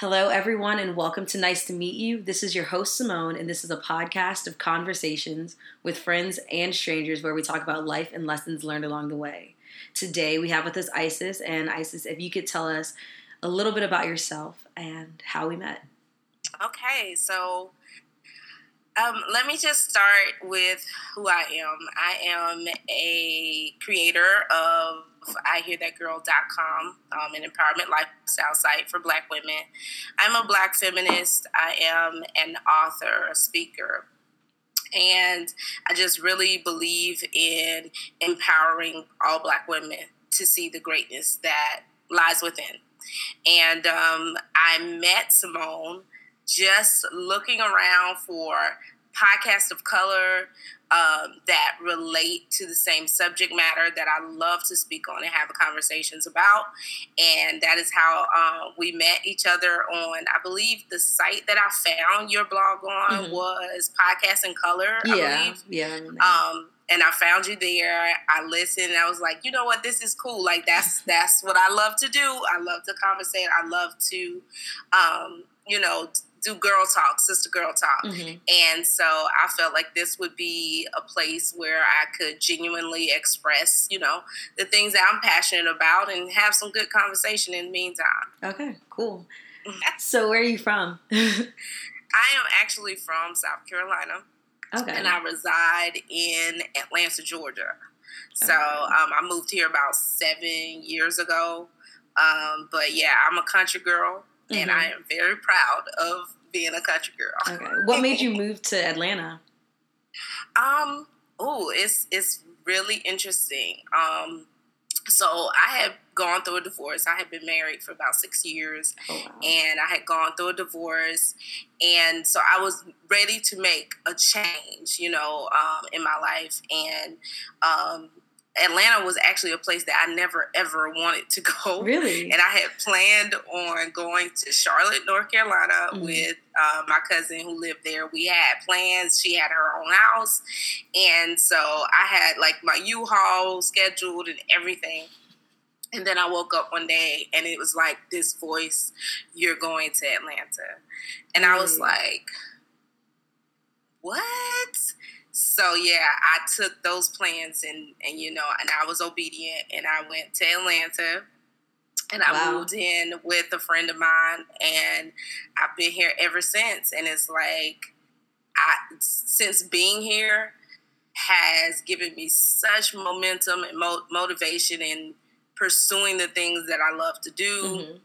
Hello, everyone, and welcome to Nice to Meet You. This is your host, Simone, and this is a podcast of conversations with friends and strangers where we talk about life and lessons learned along the way. Today, we have with us Isis, and Isis, if you could tell us a little bit about yourself and how we met. Okay, so um, let me just start with who I am. I am a creator of IHearThatGirl.com, um, an empowerment lifestyle site for Black women. I'm a Black feminist. I am an author, a speaker. And I just really believe in empowering all Black women to see the greatness that lies within. And um, I met Simone just looking around for podcasts of color, um, that relate to the same subject matter that I love to speak on and have conversations about. And that is how uh, we met each other on, I believe, the site that I found your blog on mm-hmm. was Podcast in Color. I yeah, yeah. Um, and I found you there. I listened. And I was like, you know what? This is cool. Like that's that's what I love to do. I love to conversate. I love to, um, you know, do girl talk, sister girl talk. Mm-hmm. And so I felt like this would be a place where I could genuinely express, you know, the things that I'm passionate about and have some good conversation in the meantime. Okay, cool. so where are you from? I am actually from South Carolina. Okay. And I reside in Atlanta, Georgia. So um, I moved here about seven years ago. Um, but yeah, I'm a country girl mm-hmm. and I am very proud of being a country girl. Okay. What made you move to Atlanta? Um, oh, it's it's really interesting. Um, so I had gone through a divorce. I had been married for about six years, oh, wow. and I had gone through a divorce, and so I was ready to make a change, you know, um, in my life, and um, Atlanta was actually a place that I never ever wanted to go. Really? And I had planned on going to Charlotte, North Carolina mm-hmm. with uh, my cousin who lived there. We had plans. She had her own house. And so I had like my U Haul scheduled and everything. And then I woke up one day and it was like this voice, You're going to Atlanta. And I was like, What? So yeah, I took those plans and and you know, and I was obedient and I went to Atlanta and I wow. moved in with a friend of mine and I've been here ever since and it's like I since being here has given me such momentum and mo- motivation in pursuing the things that I love to do. Mm-hmm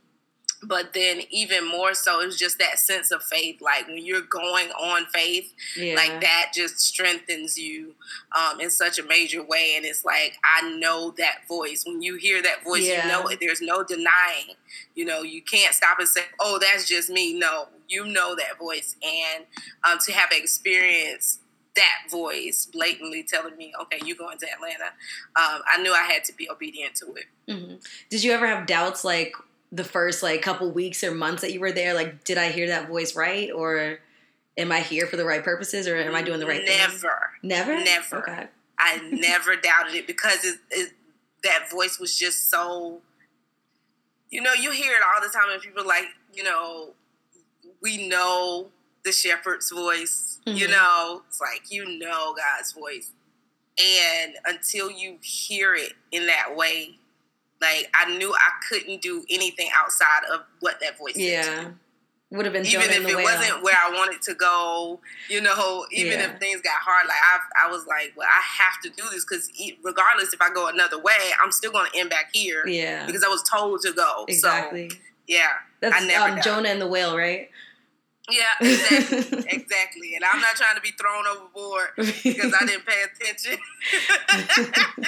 but then even more so it's just that sense of faith like when you're going on faith yeah. like that just strengthens you um, in such a major way and it's like i know that voice when you hear that voice yeah. you know it there's no denying you know you can't stop and say oh that's just me no you know that voice and um, to have experience that voice blatantly telling me, okay, you're going to Atlanta. Um, I knew I had to be obedient to it. Mm-hmm. Did you ever have doubts like, the first like couple weeks or months that you were there like did i hear that voice right or am i here for the right purposes or am i doing the right thing? never things? never never okay. i never doubted it because it, it, that voice was just so you know you hear it all the time and people like you know we know the shepherd's voice mm-hmm. you know it's like you know god's voice and until you hear it in that way like I knew I couldn't do anything outside of what that voice yeah. said. Would have been even if it wasn't where I wanted to go. You know, even yeah. if things got hard, like I, I was like, well, I have to do this because regardless if I go another way, I'm still going to end back here. Yeah, because I was told to go. Exactly. So, yeah, that's I never um, Jonah and the whale, right? Yeah, exactly, exactly. And I'm not trying to be thrown overboard because I didn't pay attention.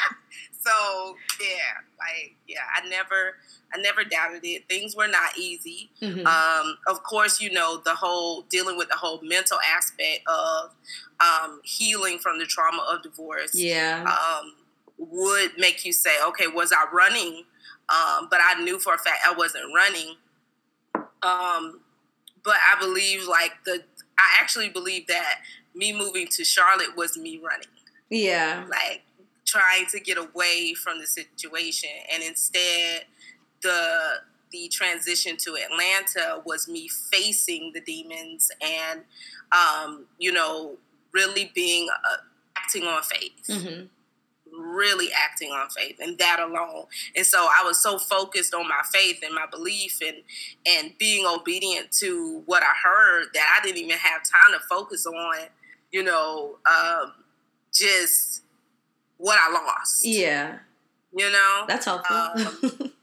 so yeah, like yeah, I never I never doubted it. Things were not easy. Mm-hmm. Um, of course, you know the whole dealing with the whole mental aspect of um, healing from the trauma of divorce. Yeah, um, would make you say, okay, was I running? Um, but I knew for a fact I wasn't running. Um, but I believe like the I actually believe that me moving to Charlotte was me running. Yeah, like trying to get away from the situation and instead the the transition to Atlanta was me facing the demons and, um, you know, really being uh, acting on faith. Mm-hmm. Really acting on faith and that alone. And so I was so focused on my faith and my belief and and being obedient to what I heard that I didn't even have time to focus on, you know, um, just what I lost. Yeah. You know? That's helpful. Um,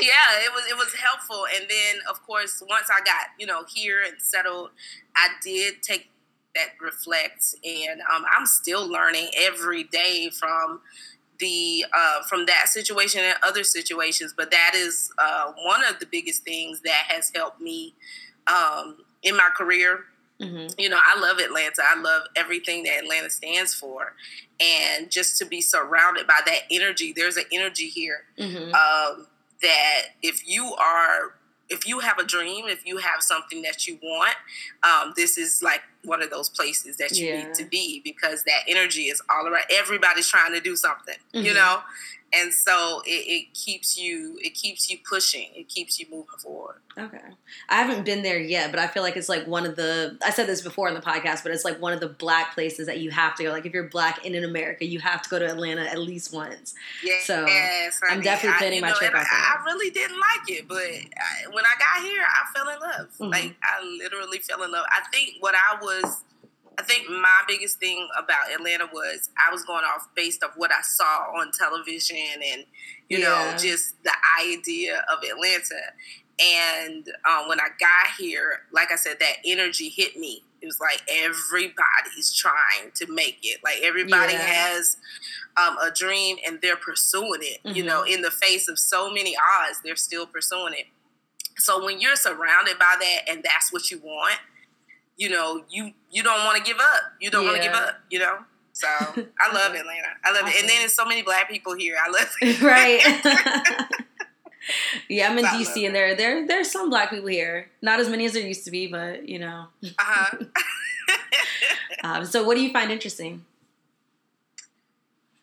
yeah, it was it was helpful. And then of course once I got, you know, here and settled, I did take that reflects and um, I'm still learning every day from the uh, from that situation and other situations but that is uh, one of the biggest things that has helped me um, in my career Mm-hmm. You know, I love Atlanta. I love everything that Atlanta stands for. And just to be surrounded by that energy, there's an energy here mm-hmm. um, that if you are, if you have a dream, if you have something that you want, um, this is like one of those places that you yeah. need to be because that energy is all around. Everybody's trying to do something, mm-hmm. you know? And so it, it, keeps you it keeps you pushing. It keeps you moving forward. Okay. I haven't been there yet but i feel like it's like one of the i said this before in the podcast but it's like one of the black places that you have to go. Like if you're black and in america you have to go to atlanta at least once. Yeah so yes, i'm definitely planning my know, trip out there I, I really didn't like it but I, when i got here i fell in love. Mm-hmm. like i literally fell in love. I think what i was I think my biggest thing about Atlanta was I was going off based of what I saw on television and you yeah. know just the idea of Atlanta. And um, when I got here, like I said, that energy hit me. It was like everybody's trying to make it. Like everybody yeah. has um, a dream and they're pursuing it. Mm-hmm. You know, mm-hmm. in the face of so many odds, they're still pursuing it. So when you're surrounded by that and that's what you want, you know, you you don't want to give up. You don't yeah. want to give up. You know. So I love Atlanta. I love it, and then there's so many black people here. I love it. Right. yeah, I'm in DC, and there there there's some black people here. Not as many as there used to be, but you know. Uh-huh. um, so, what do you find interesting?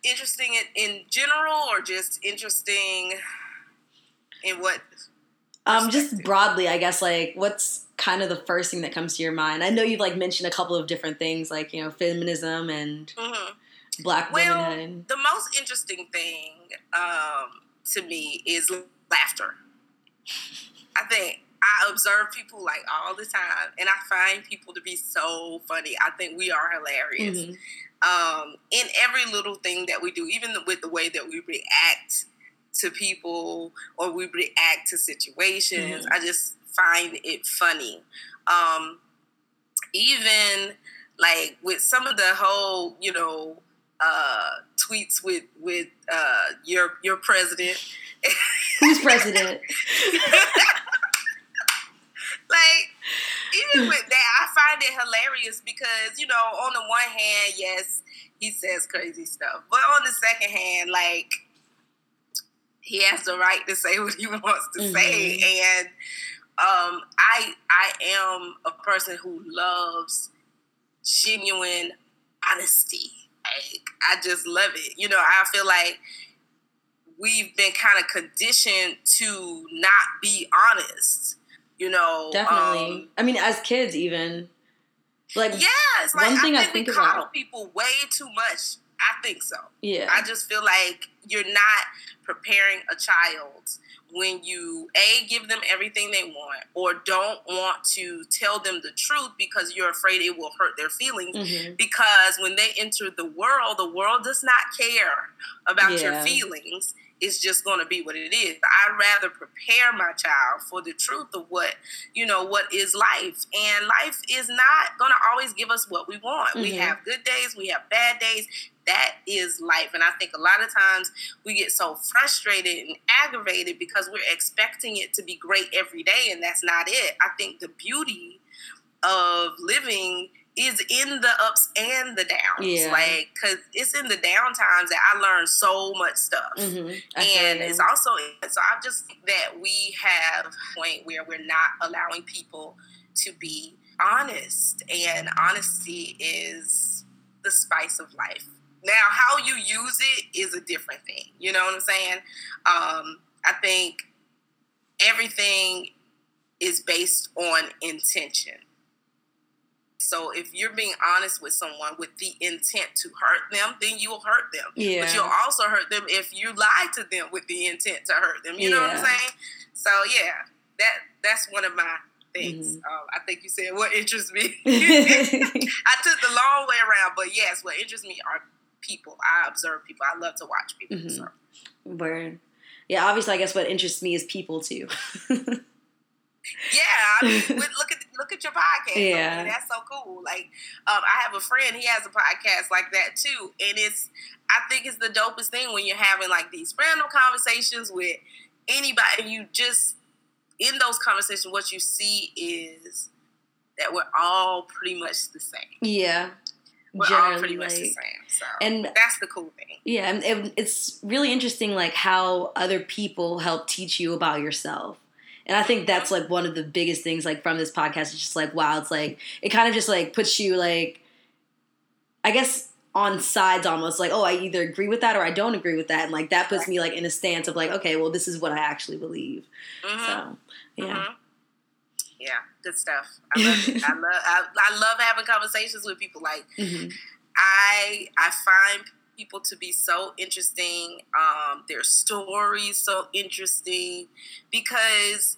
Interesting in, in general, or just interesting in what? Um, just broadly, I guess. Like, what's kind of the first thing that comes to your mind? I know you've like mentioned a couple of different things, like you know, feminism and mm-hmm. black well, womanhood. The most interesting thing um, to me is laughter. I think I observe people like all the time, and I find people to be so funny. I think we are hilarious. Mm-hmm. Um, in every little thing that we do, even with the way that we react to people or we react to situations, mm-hmm. I just find it funny. Um, even like with some of the whole, you know, uh, tweets with with uh, your your president. Who's president? like even with that, I find it hilarious because you know, on the one hand, yes, he says crazy stuff, but on the second hand, like he has the right to say what he wants to mm-hmm. say, and um, I I am a person who loves genuine honesty. Like I just love it. You know, I feel like we've been kind of conditioned to not be honest. You know, definitely. Um, I mean, as kids, even like yes, like, one thing I think, I think we coddle people way too much. I think so. Yeah, I just feel like you're not preparing a child when you a give them everything they want or don't want to tell them the truth because you're afraid it will hurt their feelings mm-hmm. because when they enter the world the world does not care about yeah. your feelings it's just going to be what it is i'd rather prepare my child for the truth of what you know what is life and life is not going to always give us what we want mm-hmm. we have good days we have bad days that is life. And I think a lot of times we get so frustrated and aggravated because we're expecting it to be great every day, and that's not it. I think the beauty of living is in the ups and the downs. Yeah. Like, cause it's in the down times that I learn so much stuff. Mm-hmm. And it's also, so I just that we have a point where we're not allowing people to be honest. And honesty is the spice of life. Now, how you use it is a different thing. You know what I'm saying? Um, I think everything is based on intention. So if you're being honest with someone with the intent to hurt them, then you'll hurt them. Yeah. But you'll also hurt them if you lie to them with the intent to hurt them. You yeah. know what I'm saying? So yeah, that that's one of my things. Mm-hmm. Um, I think you said what interests me. I took the long way around, but yes, what interests me are people. I observe people. I love to watch people. Mm-hmm. So. Word. Yeah, obviously, I guess what interests me is people too. Yeah, I mean, look at look at your podcast. Yeah, I mean, that's so cool. Like, um, I have a friend; he has a podcast like that too, and it's I think it's the dopest thing when you're having like these random conversations with anybody. You just in those conversations, what you see is that we're all pretty much the same. Yeah. We're all pretty much the same. So and that's the cool thing. Yeah, and it, it's really interesting, like how other people help teach you about yourself. And I think that's like one of the biggest things like from this podcast. It's just like wow, it's like it kind of just like puts you like I guess on sides almost like oh I either agree with that or I don't agree with that and like that puts me like in a stance of like okay well this is what I actually believe. Mm-hmm. So yeah. Mm-hmm. Yeah, good stuff. I love it. I love I, I, love having conversations with people. Like mm-hmm. I I find people to be so interesting. Um, their stories so interesting because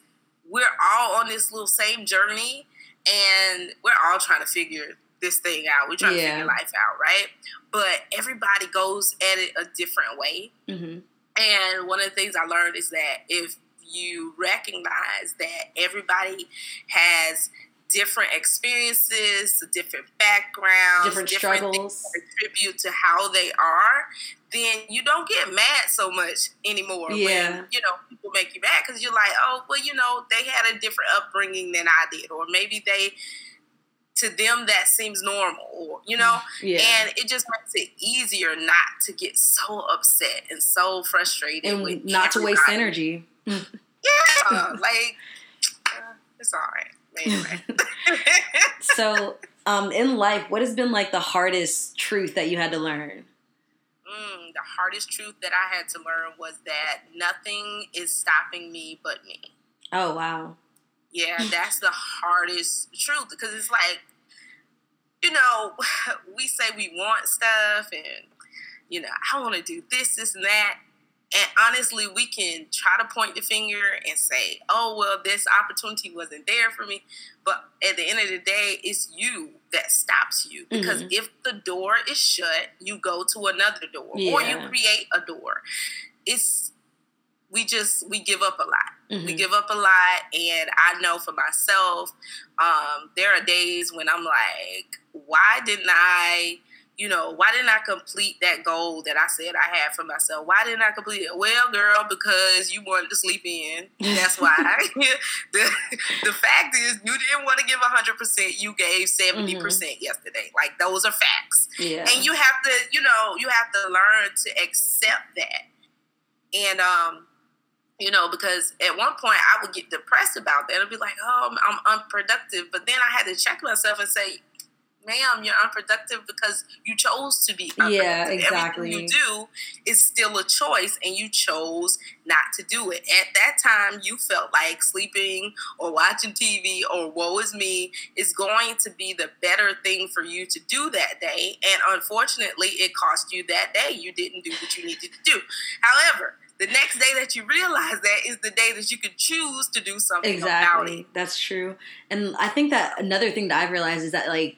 we're all on this little same journey and we're all trying to figure this thing out. We're trying yeah. to figure life out, right? But everybody goes at it a different way. Mm-hmm. And one of the things I learned is that if you recognize that everybody has different experiences, different backgrounds, different, different struggles, contribute to how they are, then you don't get mad so much anymore. Yeah. When, you know, people make you mad because you're like, oh, well, you know, they had a different upbringing than I did, or maybe they to them that seems normal or you know yeah. and it just makes it easier not to get so upset and so frustrated and not everybody. to waste energy yeah like uh, it's all right Anyway. so, um, in life, what has been like the hardest truth that you had to learn? Mm, the hardest truth that I had to learn was that nothing is stopping me but me. Oh wow. Yeah, that's the hardest truth because it's like, you know, we say we want stuff and you know, I want to do this, this, and that. And honestly, we can try to point the finger and say, oh, well, this opportunity wasn't there for me. But at the end of the day, it's you that stops you. Because mm-hmm. if the door is shut, you go to another door yeah. or you create a door. It's, we just, we give up a lot. Mm-hmm. We give up a lot. And I know for myself, um, there are days when I'm like, why didn't I? You know, why didn't I complete that goal that I said I had for myself? Why didn't I complete it? Well, girl, because you wanted to sleep in. That's why. the, the fact is, you didn't want to give 100%. You gave 70 mm-hmm. percent mm hmm yesterday. Like, those are facts. Yeah. And you have to, you know, you have to learn to accept that. And, um, you know, because at one point I would get depressed about that. I'd be like, oh, I'm unproductive. But then I had to check myself and say, ma'am, you're unproductive because you chose to be unproductive. Yeah, exactly. Everything you do is still a choice, and you chose not to do it. At that time, you felt like sleeping or watching TV or woe is me is going to be the better thing for you to do that day. And unfortunately, it cost you that day. You didn't do what you needed to do. However, the next day that you realize that is the day that you can choose to do something exactly. That's true. And I think that another thing that I've realized is that like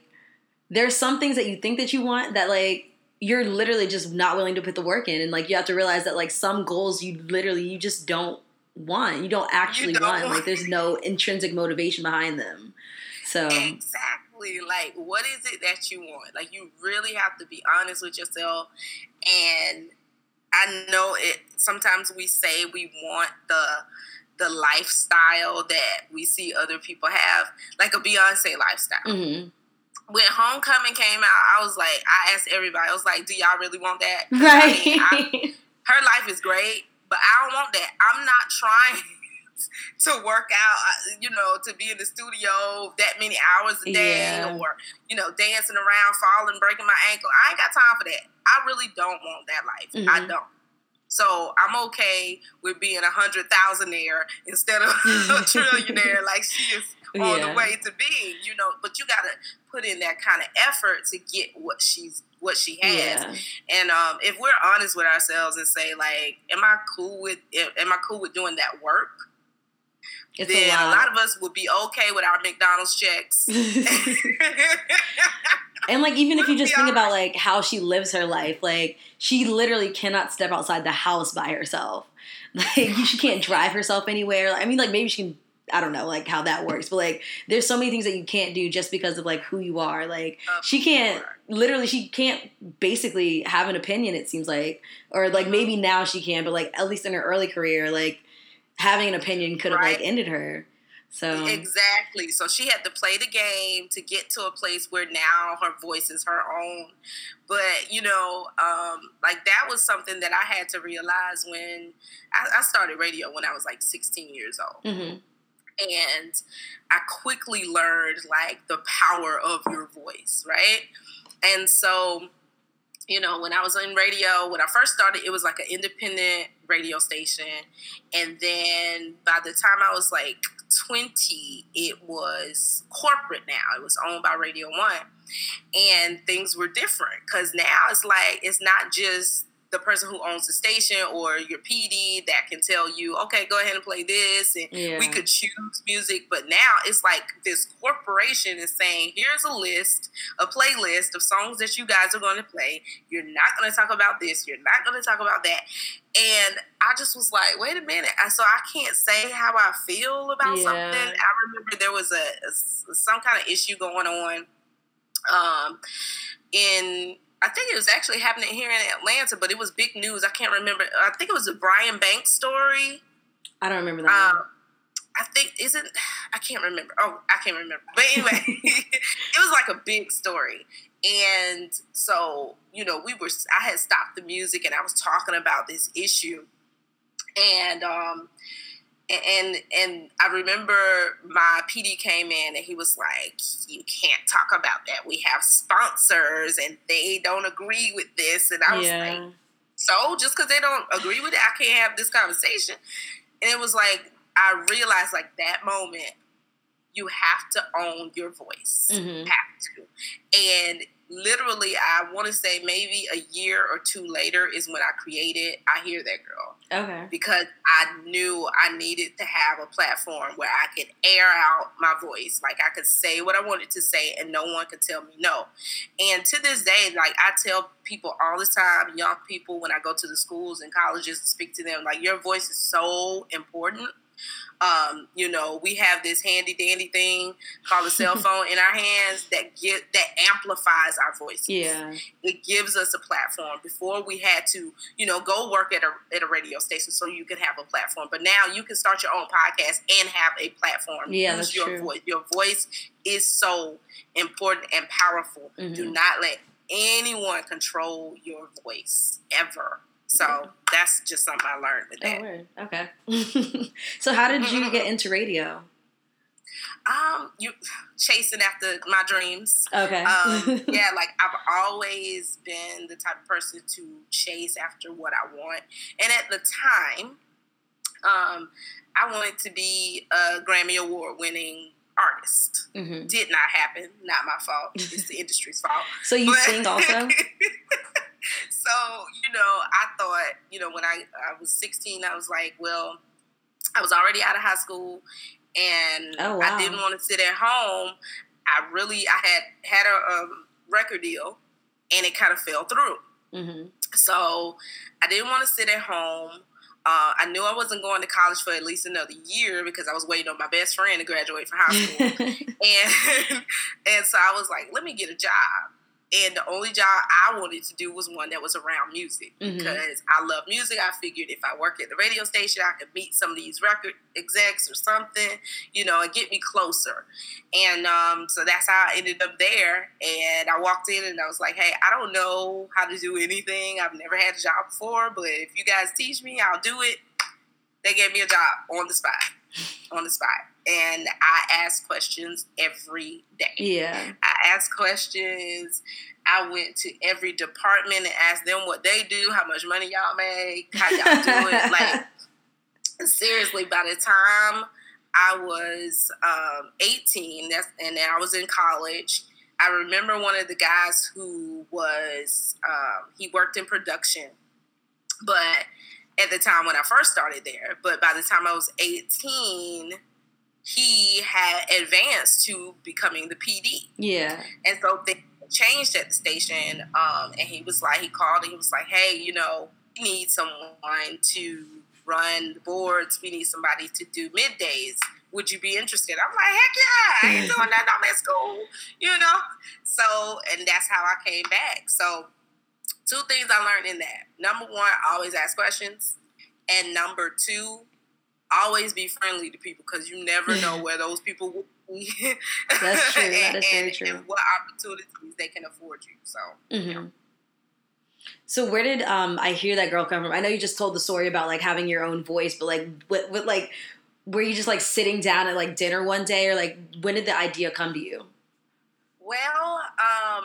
there's some things that you think that you want that like you're literally just not willing to put the work in and like you have to realize that like some goals you literally you just don't want you don't actually you don't want. want. like there's no intrinsic motivation behind them. So exactly like what is it that you want? Like you really have to be honest with yourself and i know it sometimes we say we want the the lifestyle that we see other people have like a beyonce lifestyle. Mm-hmm when Homecoming came out, I was like, I asked everybody, I was like, do y'all really want that? Right. I mean, I, her life is great, but I don't want that. I'm not trying to work out, uh, you know, to be in the studio that many hours a day yeah. or, you know, dancing around, falling, breaking my ankle. I ain't got time for that. I really don't want that life. Mm-hmm. I don't. So I'm okay with being a hundred thousandaire instead of a trillionaire like she is on yeah. the way to being, you know, but you gotta put in that kind of effort to get what she's what she has. Yeah. And um, if we're honest with ourselves and say like, am I cool with am I cool with doing that work? It's then a lot. a lot. of us would be okay with our McDonald's checks. and like even if you just think about like how she lives her life, like she literally cannot step outside the house by herself. Like she can't drive herself anywhere. I mean, like maybe she can I don't know like how that works, but like there's so many things that you can't do just because of like who you are. Like she can't literally she can't basically have an opinion it seems like or like maybe mm-hmm. now she can, but like at least in her early career like having an opinion could have right. like ended her. So exactly. So she had to play the game to get to a place where now her voice is her own. But you know, um, like that was something that I had to realize when I, I started radio when I was like 16 years old. Mm-hmm. And I quickly learned like the power of your voice, right? And so you know, when I was in radio, when I first started, it was like an independent radio station. And then by the time I was like 20, it was corporate now. It was owned by Radio One. And things were different because now it's like, it's not just the person who owns the station or your PD that can tell you, okay, go ahead and play this, and yeah. we could choose music. But now it's like this corporation is saying, here's a list, a playlist of songs that you guys are going to play. You're not going to talk about this. You're not going to talk about that. And I just was like, wait a minute. So I can't say how I feel about yeah. something. I remember there was a, a some kind of issue going on um, in I think it was actually happening here in Atlanta, but it was big news. I can't remember. I think it was the Brian Banks story. I don't remember that. Um, I think isn't I can't remember. Oh, I can't remember. But anyway, it was like a big story. And so, you know, we were I had stopped the music and I was talking about this issue. And um and and I remember my PD came in and he was like, "You can't talk about that. We have sponsors and they don't agree with this." And I was yeah. like, "So just because they don't agree with it, I can't have this conversation." And it was like I realized like that moment, you have to own your voice. Mm-hmm. Have to, and literally I want to say maybe a year or two later is when I created I Hear That Girl. Okay. Because I knew I needed to have a platform where I could air out my voice. Like I could say what I wanted to say and no one could tell me no. And to this day, like I tell people all the time, young people when I go to the schools and colleges to speak to them, like your voice is so important um, you know, we have this handy dandy thing called a cell phone in our hands that get that amplifies our voices. Yeah, it gives us a platform. Before we had to, you know, go work at a at a radio station so you could have a platform. But now you can start your own podcast and have a platform. Yeah, that's your true. voice. Your voice is so important and powerful. Mm-hmm. Do not let anyone control your voice ever. So that's just something I learned with that. Oh, okay. so how did you get into radio? Um, you chasing after my dreams. Okay. Um, yeah, like I've always been the type of person to chase after what I want, and at the time, um, I wanted to be a Grammy Award winning artist. Mm-hmm. Did not happen. Not my fault. It's the industry's fault. So you but, sing also? so you know, I thought, you know, when I I was 16, I was like, well, I was already out of high school, and oh, wow. I didn't want to sit at home. I really, I had had a, a record deal, and it kind of fell through. Mm-hmm. So I didn't want to sit at home. Uh, I knew I wasn't going to college for at least another year because I was waiting on my best friend to graduate from high school, and and so I was like, let me get a job and the only job I wanted to do was one that was around music mm-hmm. because I love music. I figured if I work at the radio station, I could meet some of these record execs or something, you know, and get me closer. And um, so that's how I ended up there. And I walked in and I was like, hey, I don't know how to do anything. I've never had a job before, but if you guys teach me, I'll do it. They gave me a job on the spot. On the spot. and I ask questions every day. Yeah. I ask questions. I went to every department and asked them what they do, how much money y'all make, how y'all do it. like seriously, by the time I was um, 18, that's, and I was in college, I remember one of the guys who was, um, he worked in production, but at the time when I first started there, but by the time I was 18, he had advanced to becoming the PD. Yeah. And so they changed at the station. Um, and he was like, he called and he was like, hey, you know, we need someone to run the boards. We need somebody to do middays. Would you be interested? I'm like, heck yeah, I ain't doing that. I'm at school, you know? So, and that's how I came back. So, two things I learned in that. Number one, always ask questions. And number two, always be friendly to people because you never know where those people will be. That's true. and, That is very and- true. and what opportunities they can afford you. So, hmm So where did um I hear that girl come from? I know you just told the story about like having your own voice, but like what, what like were you just like sitting down at like dinner one day, or like when did the idea come to you? well, um,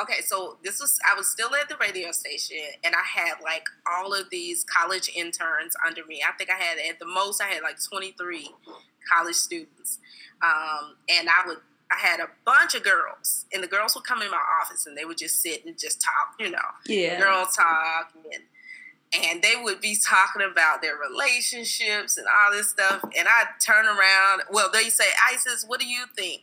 okay, so this was, I was still at the radio station and I had like all of these college interns under me. I think I had, at the most, I had like 23 college students. Um, and I would, I had a bunch of girls, and the girls would come in my office and they would just sit and just talk, you know. Yeah. girl talk and and they would be talking about their relationships and all this stuff and I'd turn around well they say Isis what do you think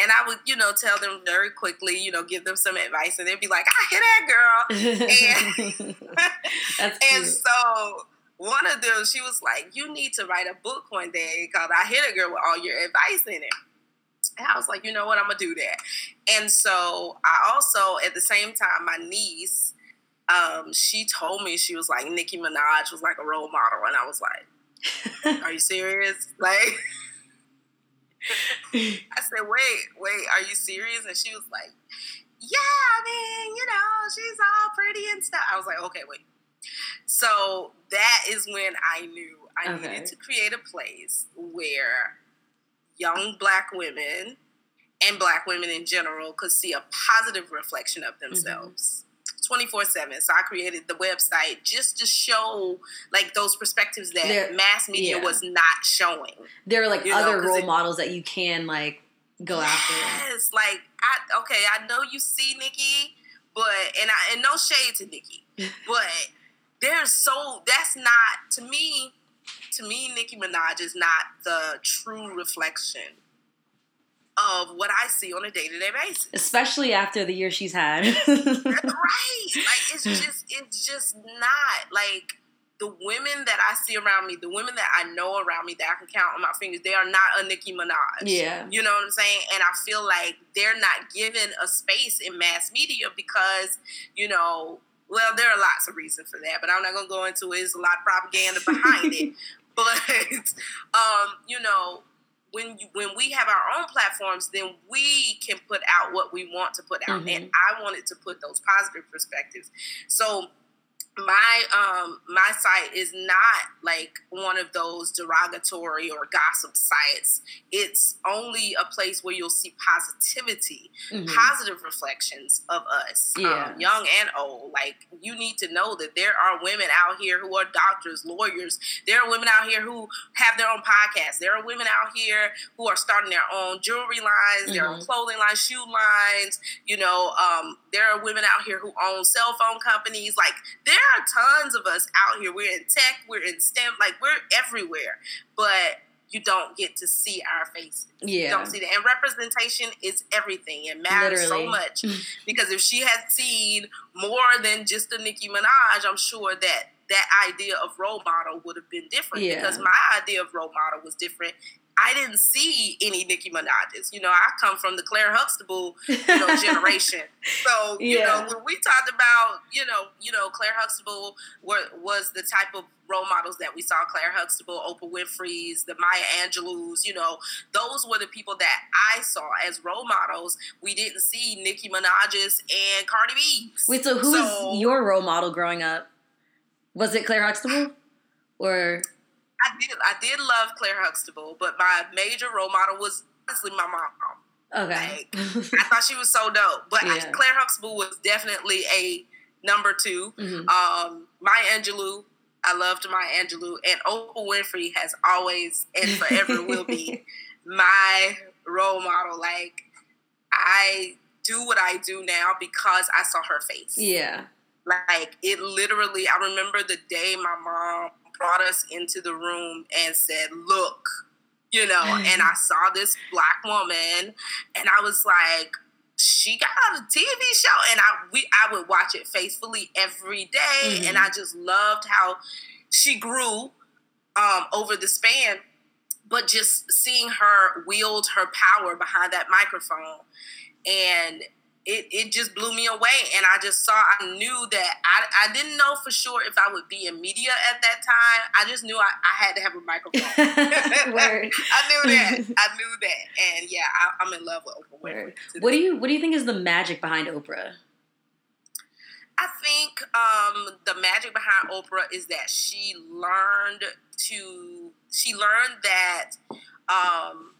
and I would you know tell them very quickly you know give them some advice and they'd be like I hear that girl and cute. so one of them she was like you need to write a book one day called I Hear That Girl with all your advice in it and I was like, you know what, I'm gonna do that. And so I also, at the same time, my niece, um, she told me she was like Nicki Minaj was like a role model, and I was like, are you serious? Like, I said, wait, wait, are you serious? And she was like, yeah, I mean, you know, she's all pretty and stuff. I was like, okay, wait. So that is when I knew I Okay. needed to create a place where young black women and black women in general could see a positive reflection of mm-hmm. themselves. 24 7. So I created the website just to show like those perspectives that There- mass media yeah. was not showing. there are like you know, role it- models that you can like go after. Yes, like I okay, I know you see Nicki, but and I and no shade to Nicki, but there's so that's not to me. To me, Nicki Minaj is not the true reflection of what I see on a day to day basis. Especially after the year she's had. right? Like it's just it's just not like the women that I see around me, the women that I know around me that I can count on my fingers. They are not a Nicki Minaj. yeah. You know what I'm saying? And I feel like they're not given a space in mass media because, you know, well, there are lots of reasons for that, but I'm not gonna go into it. There's a lot of propaganda behind it. But um, you know, when you, when we have our own platforms, then we can put out what we want to put out. Mhm. And I wanted to put those positive perspectives. So my um my site is not like one of those derogatory or gossip sites it's only a place where you'll see positivity Mhm. positive reflections of us Yeah. um, young and old like you need to know that there are women out here who are doctors lawyers there are women out here who have their own podcasts there are women out here who are starting their own jewelry lines their own Mhm. clothing lines shoe lines you know um, there are women out here who own cell phone companies like there are tons of us out here we're in tech we're in stem like we're everywhere but you don't get to see our faces you Yeah. don't see that and representation is everything it matters Literally. so much because if she had seen more than just a Nicki Minaj, I'm sure that that idea of role model would have been different Yeah. because my idea of role model was different. I didn't see any Nicki Minaj's. You know, I come from the Claire Huxtable you know, generation. So you Yeah. know, when we talked about you know, you know, Claire Huxtable were, was the type of role models that we saw. Claire Huxtable, Oprah Winfrey's, the Maya Angelou's. You know, those were the people that I saw as role models. We didn't see Nicki Minaj's and Cardi B's. Wait, so who was your role model growing up? Was it Claire Huxtable? Or I did I did love Claire Huxtable, but my major role model was honestly my mom. Okay. Like, I thought she was so dope, but yeah. Claire Huxtable was definitely a number 2 mm-hmm. Um, Maya Angelou, I loved Maya Angelou, and Oprah Winfrey has always and forever will be my role model. Like I do what I do now because I saw her face. Yeah. Like it literally, I remember the day my mom brought us into the room and said, Look, you know, and I saw this black woman and I was like, she got on a TV show and I we I would watch it faithfully every day, mm-hmm. and I just loved how she grew um, over the span but just seeing her wield her power behind that microphone and it, it just blew me away. And i just saw i knew that I, I didn't know for sure if i would be in media at that time. I just knew i, I had to have a microphone. I knew that. I knew that. And yeah I, am in love with oprah Winfrey what do you what do you think is the magic behind oprah? I think um, the magic behind Oprah is that she learned to she learned that um,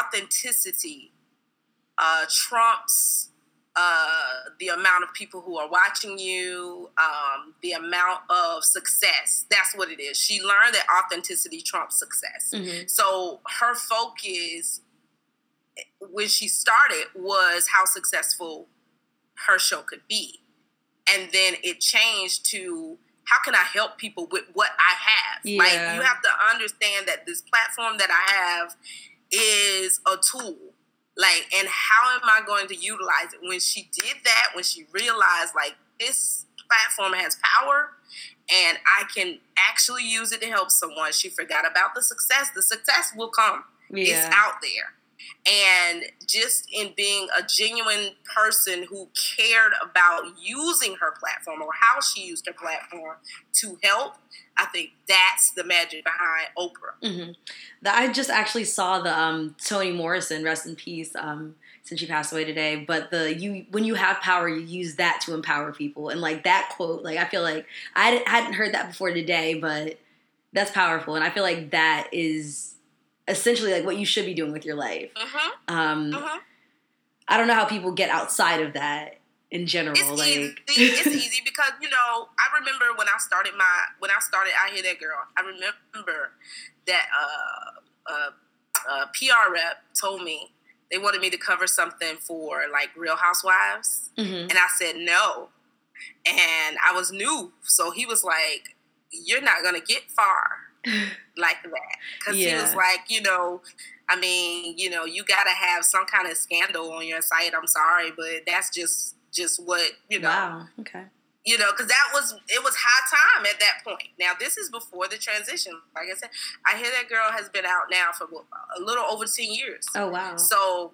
authenticity uh, trumps uh, the amount of people who are watching you, um, the amount of success. That's what it is. She learned that authenticity trumps success. Mm-hmm. So her focus when she started was how successful her show could be. And then it changed to how can I help people with what I have? Yeah. Like you have to understand that this platform that I have is a tool. Like, and how am I going to utilize it? When she did that, when she realized like this platform has power and I can actually use it to help someone, she forgot about the success. The success will come. Yeah. It's out there and just in being a genuine person who cared about using her platform or how she used her platform to help i think that's the magic behind oprah. Mm-hmm. i just actually saw the um, toni morrison rest in peace um, since she passed away today but the you when you have power you use that to empower people. And like that quote like i feel like i hadn't heard that before today but that's powerful. And i feel like that is essentially like what you should be doing with your life. Mm-hmm. Um, mm-hmm. I don't know how people get outside of that in general. It's like easy. it's easy because you know I remember when I started my when I started I hear that girl. I remember that uh, uh, uh, PR rep told me they wanted me to cover something for like Real Housewives, mm-hmm. and I said no. And I was new, so he was like, "You're not gonna get far." Like that because yeah. he was like, you know, I mean, you know, you got to have some kind of scandal on your site. I'm sorry, but that's just just what you know. Wow. Okay. You know, because that was it was high time at that point. Now this is before the transition. Like I said, I hear that girl has been out now for a little over ten years. Oh wow! So,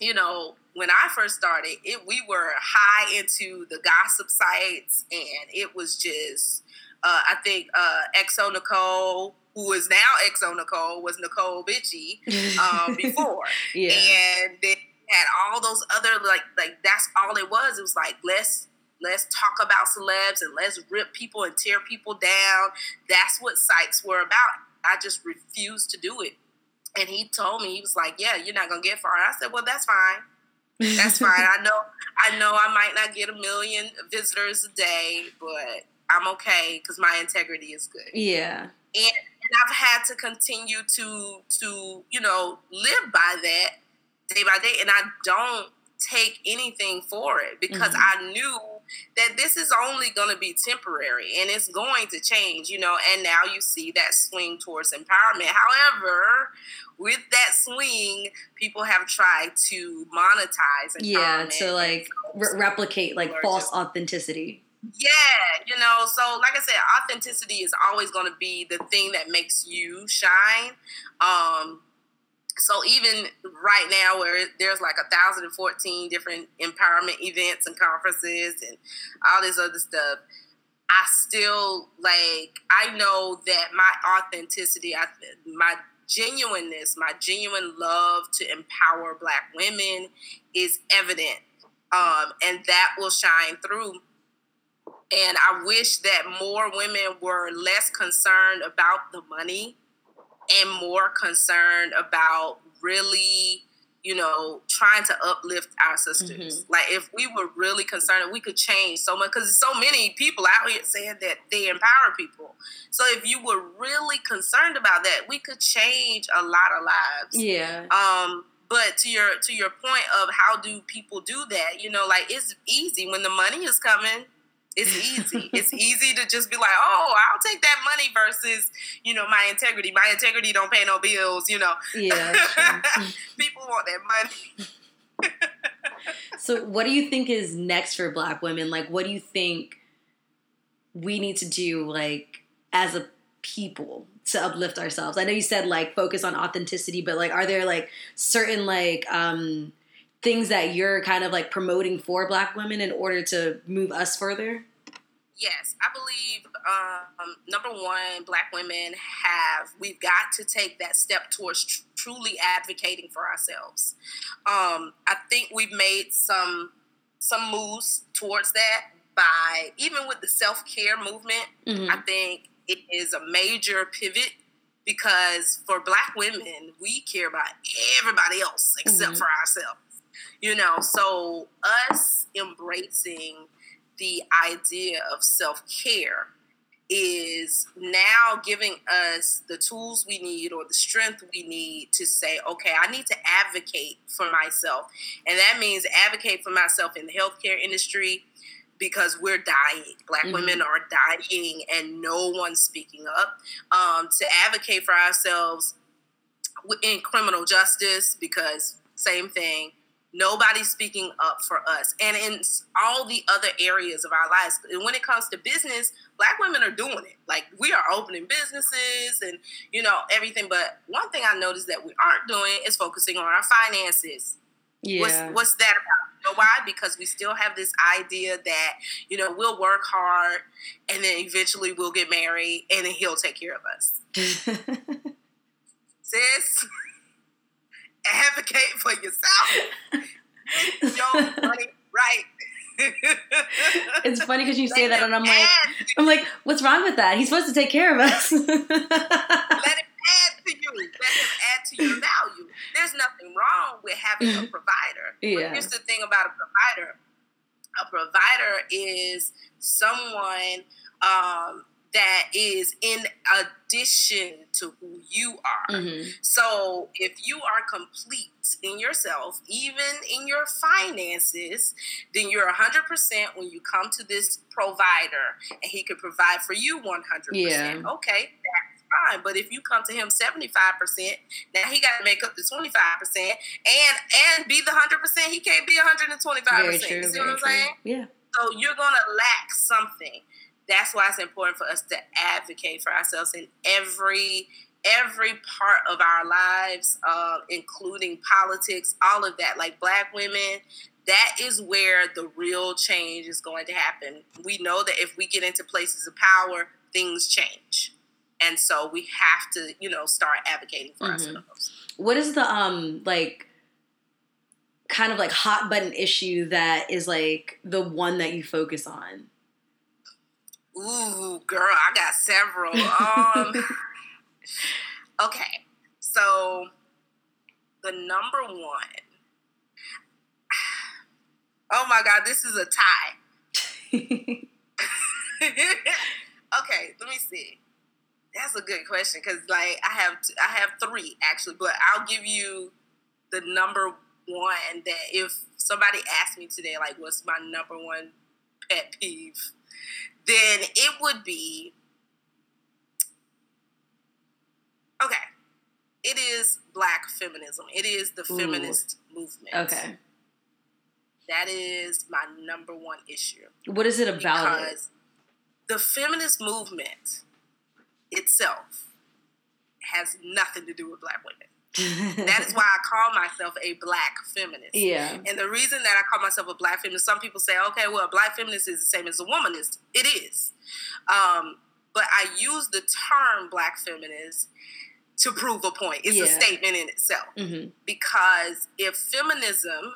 you know, when I first started, it we were high into the gossip sites, and it was just uh, I think uh, XO Necole, who is now EXO Necole, was Necole Bitchie um, before, yeah. and then had all those other like like that's all it was. It was like let's let's talk about celebs and let's rip people and tear people down. That's what sites were about. I just refused to do it. And he told me he was like, "Yeah, you're not gonna get far." And I said, "Well, that's fine. That's fine. I know. I know. I might not get a million visitors a day, but I'm okay because my integrity is good. Yeah. And, and I've had to continue to to you know live by that day by day, and I don't take anything for it because mm-hmm. I knew that this is only going to be temporary and it's going to change, you know. And now you see that swing towards empowerment. However, with that swing, people have tried to monetize. Yeah, to like re- replicate like false authenticity. Yeah, you know, so like I said, authenticity is always going to be the thing that makes you shine. Um, so even right now, where there's like a thousand and fourteen different empowerment events and conferences and all this other stuff, I still like I know that my authenticity, I, my genuineness, my genuine love to empower Black women is evident, um, and that will shine through And I wish that more women were less concerned about the money and more concerned about really you know, trying to uplift our sisters. Mm-hmm. Like if we were really concerned, we could change so much because so many people out here saying that they empower people. So if you were really concerned about that, we could change a lot of lives. Yeah. Um. But to your to your point of how do people do that? You know, like it's easy when the money is coming it's easy. it's easy to just be like, oh, I'll take that money versus, you know, my integrity. My integrity don't pay no bills, you know. Yeah. People want that money. so what do you think is next for black women? Like what do you think we need to do like as a people to uplift ourselves? I know you said like focus on authenticity, but like are there like certain like um things that you're kind of like promoting for black women in order to move us further? Yes, I believe um, number one, black women have, we've got to take that step towards tr- truly advocating for ourselves. Um, I think we've made some some moves towards that by even with the self care movement. Mm-hmm. I think it is a major pivot because for black women, we care about everybody else except mm-hmm. for ourselves. You know, so us embracing the idea of self care is now giving us the tools we need or the strength we need to say, okay, I need to advocate for myself. And that means advocate for myself in the healthcare industry because we're dying. Black mm-hmm. women are dying and no one's speaking up. Um, to advocate for ourselves in criminal justice because same thing Nobody's speaking up for us. And in all the other areas of our lives, and when it comes to business, black women are doing it. Like we are opening businesses and, you know, everything. But one thing I noticed that we aren't doing is focusing on our finances. Yeah. What's, what's that about? You know why? Because we still have this idea that, you know, we'll work hard and then eventually we'll get married and then he'll take care of us. Sis advocate for yourself. Money right. it's funny because you say that, and I'm like, I'm like, what's wrong with that? He's supposed to take care of us. Let him add to you. Let him add to your value. There's nothing wrong with having a provider. Yeah. But here's the thing about a provider. A provider is someone um, that is in addition to who you are. Mm-hmm. So if you are complete in yourself, even in your finances, then you're 100% when you come to this provider and he can provide for you 100%. Yeah. Okay, that's fine. But if you come to him 75%, now he got to make up the 25% and and be the 100%, he can't be 125%. Very true, you see what I'm saying? Yeah. So you're going to lack something that's why it's important for us to advocate for ourselves in every every part of our lives, uh, including politics, all of that. Like black women, that is where the real change is going to happen. We know that if we get into places of power, things change. And so we have to, you know, start advocating for mm-hmm. ourselves. What is the um like kind of like hot button issue that is like the one that you focus on? Ooh, girl, I got several. Um, okay, so the number one. Oh my God, this is a tie. okay, let me see. That's a good question because, like, I have t- I have three actually, but I'll give you the number one that if somebody asked me today, like, what's my number one pet peeve? Then it would be okay. It is black feminism. It is the Ooh. feminist movement. Okay. That is my number one issue. What is it about? Because it? the feminist movement itself has nothing to do with black women that is why I call myself a black feminist. Yeah. And the reason that I call myself a black feminist, some people say, okay, well, a black feminist is the same as a womanist. It is. Um, but I use the term black feminist to prove a point. It's yeah. a statement in itself. Mm-hmm. Because if feminism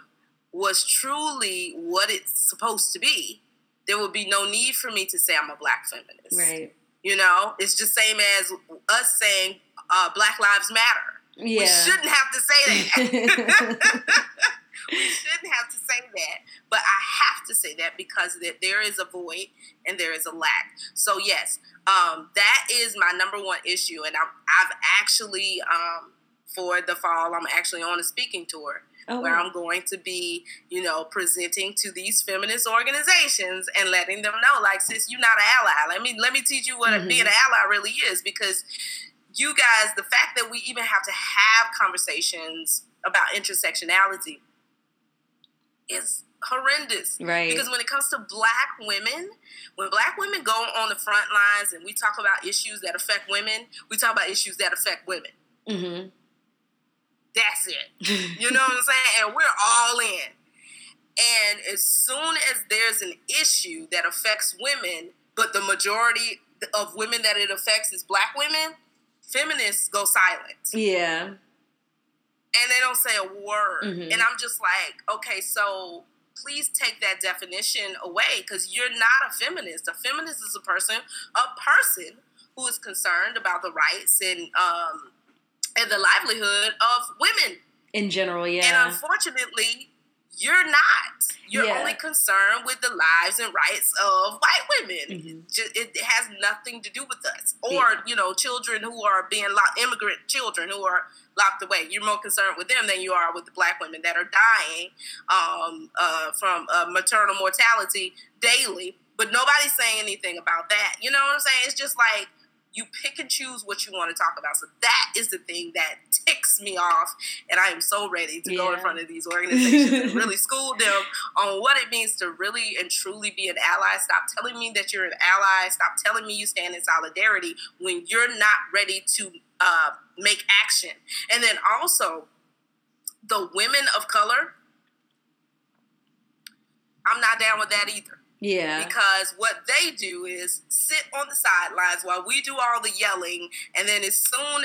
was truly what it's supposed to be, there would be no need for me to say I'm a black feminist. Right. You know, it's just same as us saying uh, Black Lives Matter. Yeah. We shouldn't have to say that. we shouldn't have to say that, but I have to say that because that there is a void and there is a lack. So yes, um, that is my number one issue, and I'm, I've actually um, for the fall, I'm actually on a speaking tour. Oh, where I'm going to be, you know, presenting to these feminist organizations and letting them know, like, sis, you're not an ally. Let me let me teach you what mm-hmm. being an ally really is, because you guys, the fact that we even have to have conversations about intersectionality is horrendous. Right. Because when it comes to black women, when black women go on the front lines and we talk about issues that affect women, we talk about issues that affect women. Mm-hmm. That's it. You know what I'm saying? And we're all in. And as soon as there's an issue that affects women, but the majority of women that it affects is black women, feminists go silent. Yeah and they don't say a word. Mm-hmm. And I'm just like, okay, so please take that definition away because you're not a feminist. A feminist is a person, a person who is concerned about the rights and um, and the livelihood of women in general. Yeah, and unfortunately, you're not. You're yeah. only concerned with the lives and rights of white women. Mm-hmm. It has nothing to do with us, or yeah. you know, children who are being locked, immigrant children who are locked away. You're more concerned with them than you are with the black women that are dying um, uh, from uh, maternal mortality daily. But nobody's saying anything about that. You know what I'm saying? It's just like you pick and choose what you want to talk about. So that is the thing that ticks me off, and I am so ready to yeah. go in front of these organizations and really school them on what it means to really and truly be an ally. Stop telling me that you're an ally. Stop telling me you stand in solidarity when you're not ready to uh, make action. And then also, the women of color. I'm not down with that either. Yeah. Because what they do is sit on the sidelines while we do all the yelling, and then as soon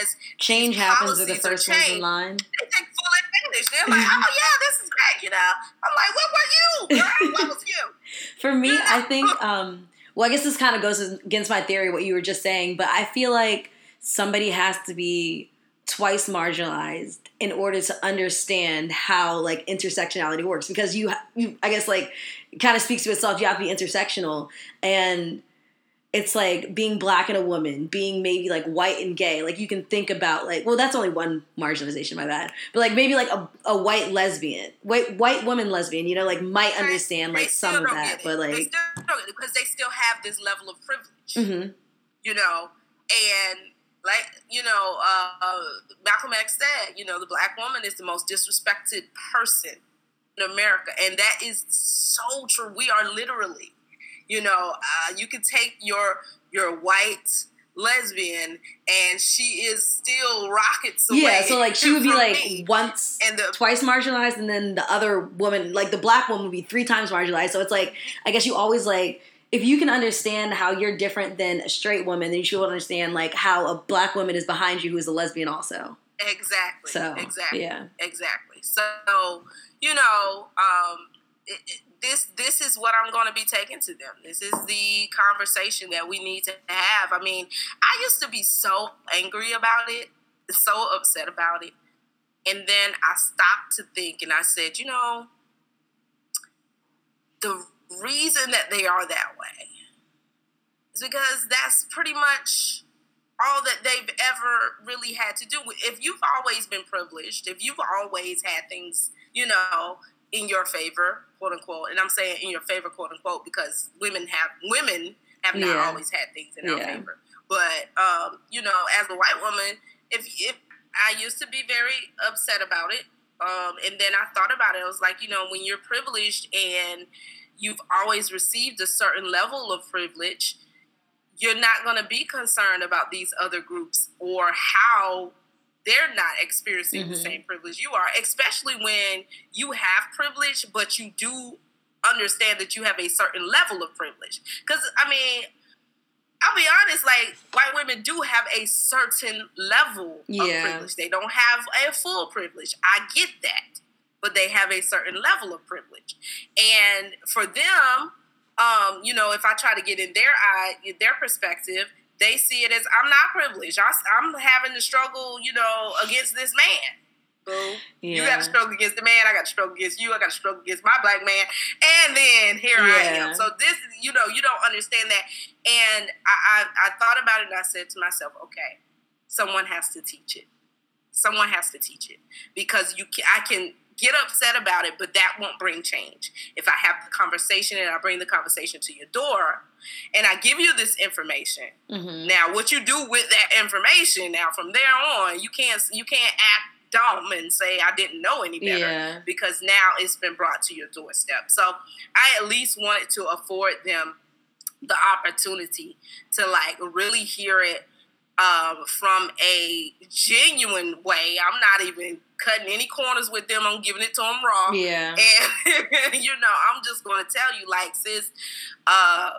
as change happens, with the first ones in line. They take full advantage. They're like, "Oh yeah, this is great," you know. I'm like, "What were you? Girl? what was you?" For me, I think. um Well, I guess this kind of goes against my theory, what you were just saying, but I feel like somebody has to be twice marginalized in order to understand how like intersectionality works because you, you i guess like kind of speaks to itself you have to be intersectional. And it's like being black and a woman being maybe like white and gay like you can think about like well that's only one marginalization my bad. But like maybe like a, a white lesbian white white woman lesbian you know like might understand like some of that but like they because they still have this level of privilege mm-hmm. you know? And like you know uh, malcolm x said you know the black woman is the most disrespected person in america and that is so true we are literally you know uh, you can take your your white lesbian and she is still rockets away. Yeah, so like she would be like me. once and the, twice marginalized and then the other woman like the black woman would be three times marginalized. So it's like I guess you always like if you can understand how you're different than a straight woman, then you should understand like how a black woman is behind you who is a lesbian also. Exactly. So exactly. Yeah. Exactly. So you know, um, this this is what I'm going to be taking to them. This is the conversation that we need to have. I mean, I used to be so angry about it, so upset about it, and then I stopped to think, and I said, you know, the reason that they are that way is because that's pretty much all that they've ever really had to do. If you've always been privileged, if you've always had things, you know, in your favor, quote unquote, and I'm saying in your favor, quote unquote, because women have women have not yeah. always had things in yeah. our favor. But um, you know, as a white woman, if if I used to be very upset about it, um, and then I thought about it, I was like, you know, when you're privileged and you've always received a certain level of privilege, you're not going to be concerned about these other groups or how they're not experiencing mm-hmm. the same privilege you are, especially when you have privilege, but you do understand that you have a certain level of privilege. Because, I mean, I'll be honest, like white women do have a certain level yeah. of privilege. They don't have a full privilege. I get that but they have a certain level of privilege. And for them, um, you know, if I try to get in their eye, their perspective, they see it as I'm not privileged. I, am having to struggle, you know, against this man. Boo. Yeah. You got to struggle against the man. I got to struggle against you. I got to struggle against my black man. And then here yeah. I am. So this, you know, you don't understand that. And I, I, I thought about it and I said to myself, okay, someone has to teach it. Someone has to teach it because you, can, I can get upset about it, but that won't bring change. If I have the conversation and I bring the conversation to your door and I give you this information, mm-hmm. now what you do with that information, now from there on, you can't you can't act dumb and say I didn't know any better yeah. because now it's been brought to your doorstep. So I at least wanted to afford them the opportunity to like really hear it um, from a genuine way. I'm not even cutting any corners with them. I'm giving it to them raw. Yeah. And you know, I'm just going to tell you, like, sis, uh,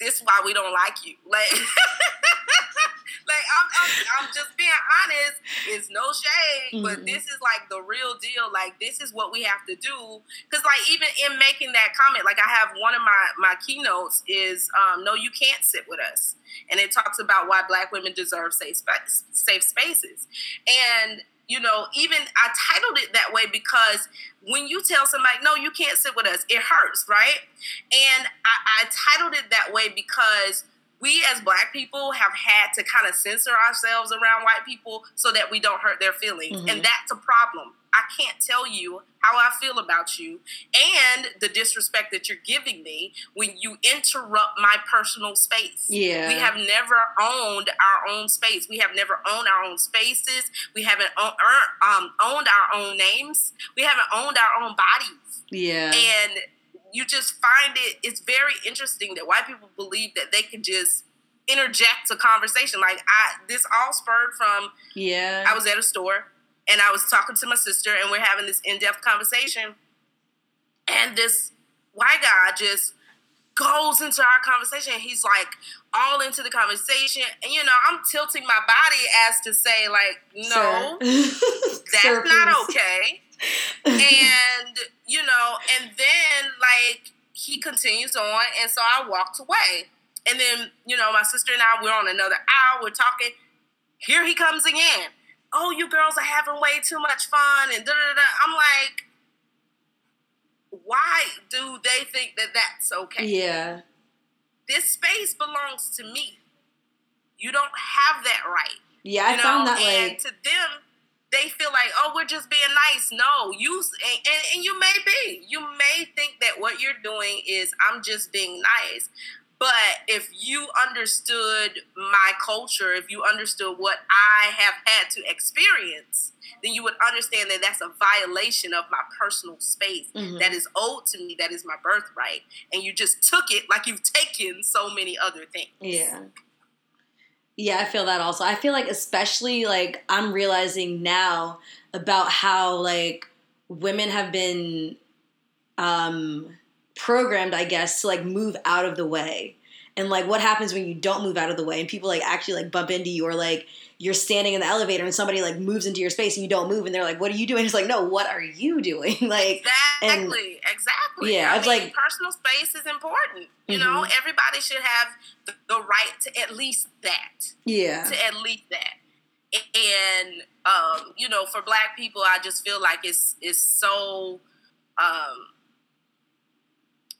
this is why we don't like you. Like, like I'm, I'm, I'm, just being honest. It's no shade, mm-hmm. but this is like the real deal. Like, this is what we have to do. Because, like, even in making that comment, like, I have one of my my keynotes is, um, no, you can't sit with us, and it talks about why Black women deserve safe safe spaces, and you know, even I titled it that way because when you tell somebody, no, you can't sit with us, it hurts, right? And I, I titled it that way because we as black people have had to kind of censor ourselves around white people so that we don't hurt their feelings. Mm-hmm. And that's a problem. I can't tell you how I feel about you and the disrespect that you're giving me when you interrupt my personal space. Yeah. We have never owned our own space. We have never owned our own spaces. We haven't owned, um, owned our own names. We haven't owned our own bodies. Yeah. And you just find it, it's very interesting that white people believe that they can just interject a conversation. Like I, this all spurred from, yeah, I was at a store and I was talking to my sister, and we're having this in-depth conversation, and this white guy just goes into our conversation. He's like all into the conversation, and you know, I'm tilting my body as to say, like, no, that's Sir, not okay. And you know, and then like he continues on, and so I walked away. And then, you know, my sister and I, we're on another hour, we're talking. Here he comes again oh, you girls are having way too much fun and da da da. I'm like, why do they think that that's okay? Yeah. This space belongs to me. You don't have that right. Yeah, I you found that and like to them, they feel like, oh, we're just being nice. No, you and, and, and you may be. You may think that what you're doing is I'm just being nice. But if you understood my culture, if you understood what I have had to experience, then you would understand that that's a violation of my personal space mm-hmm. that is owed to me, that is my birthright. And you just took it like you've taken so many other things. Yeah. Yeah, I feel that also. I feel like, especially, like, I'm realizing now about how, like, women have been um, programmed, I guess, to like move out of the way. And like what happens when you don't move out of the way and people like actually like bump into you or like you're standing in the elevator and somebody like moves into your space and you don't move and they're like, What are you doing? It's like, no, what are you doing? like Exactly, and, exactly. Yeah. I it's like personal space is important. You mm-hmm. know, everybody should have the, the right to at least that. Yeah. To at least that and um, you know, for black people, I just feel like it's it's so um,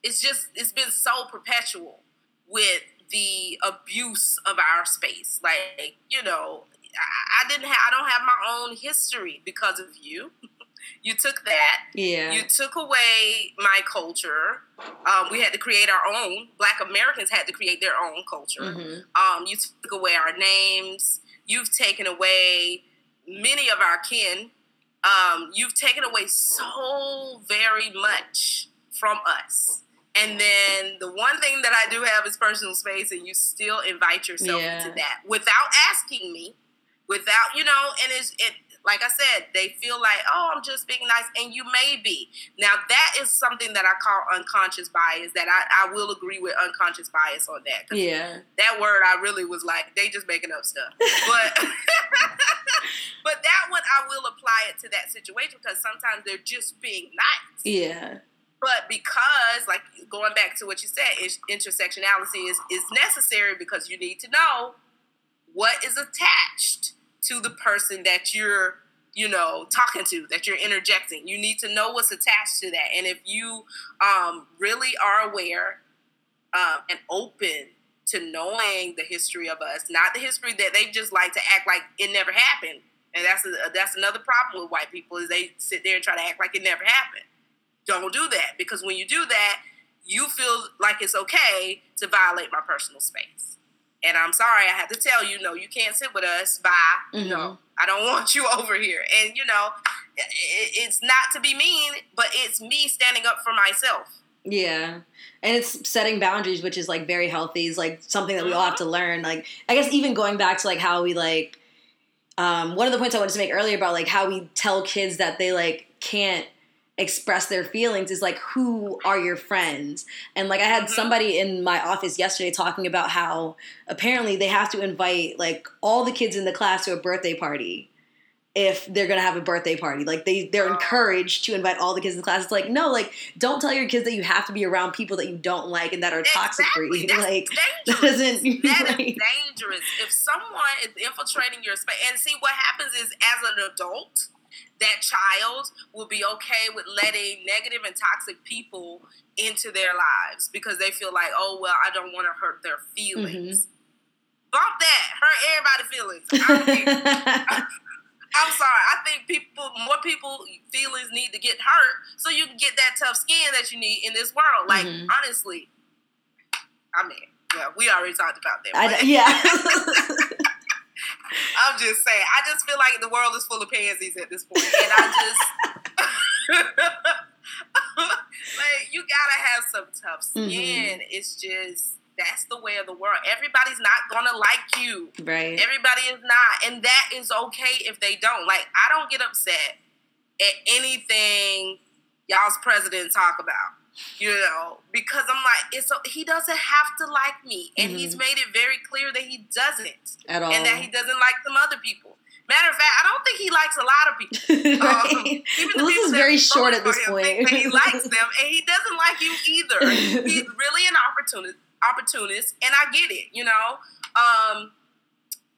it's just it's been so perpetual with the abuse of our space. Like, you know, I, I didn't have I don't have my own history because of you. you took that. Yeah. You took away my culture. Um, we had to create our own. Black Americans had to create their own culture. Mm-hmm. Um, you took away our names. You've taken away many of our kin. Um, you've taken away so very much from us. And then the one thing that I do have is personal space, and you still invite yourself yeah. into that without asking me, without you know. And it's it like I said, they feel like, oh, I'm just being nice, and you may be. Now that is something that I call unconscious bias. That I, I will agree with unconscious bias on that. Yeah, that word I really was like, they just making up stuff. But but that one I will apply it to that situation because sometimes they're just being nice. Yeah but because, like going back to what you said, intersectionality is is necessary because you need to know what is attached to the person that you're you know talking to that you're interjecting. You need to know what's attached to that. And if you um, really are aware um, and open to knowing the history of us not the history that they just like to act like it never happened. And that's a, that's another problem with white people is they sit there and try to act like it never happened. Don't do that because when you do that you feel like it's okay to violate my personal space and I'm sorry, I had to tell you, no, you can't sit with us. Bye. Mm-hmm. No, I don't want you over here. And you know, it, it's not to be mean, but it's me standing up for myself. Yeah. And it's setting boundaries, which is like very healthy. Is like something that we all have to mm-hmm. learn. Like I guess even going back to like how we like um, one of the points I wanted to make earlier about like how we tell kids that they like can't express their feelings is like who are your friends and like i had mm-hmm. somebody in my office yesterday talking about how apparently they have to invite like all the kids in the class to a birthday party if they're gonna have a birthday party like they they're oh. encouraged to invite all the kids in the class it's like no like don't tell your kids that you have to be around people that you don't like and that are exactly. toxic for you That's like dangerous. that doesn't that like, is dangerous if someone is infiltrating your space and see what happens is as an adult that child will be okay with letting negative and toxic people into their lives because they feel like, oh well, I don't want to hurt their feelings. Mm-hmm. Bump that, hurt everybody's feelings. I I'm sorry. I think people, more people, feelings need to get hurt so you can get that tough skin that you need in this world. Like mm-hmm. honestly, I mean, yeah, we already talked about that. I, yeah. I'm just saying. I just feel like the world is full of pansies at this point, and I just like you gotta have some tough skin. Mm-hmm. It's just that's the way of the world. Everybody's not gonna like you. Right. Everybody is not, and that is okay if they don't. Like I don't get upset at anything y'all's president talk about you know, because I'm like, it's a, he doesn't have to like me, and mm-hmm. he's made it very clear that he doesn't at all, and that he doesn't like some other people. Matter of fact, I don't think he likes a lot of people. right. um, even well, this is very short at this point. he likes them, and he doesn't like you either. He's really an opportunist, opportunist, and I get it. You know, um,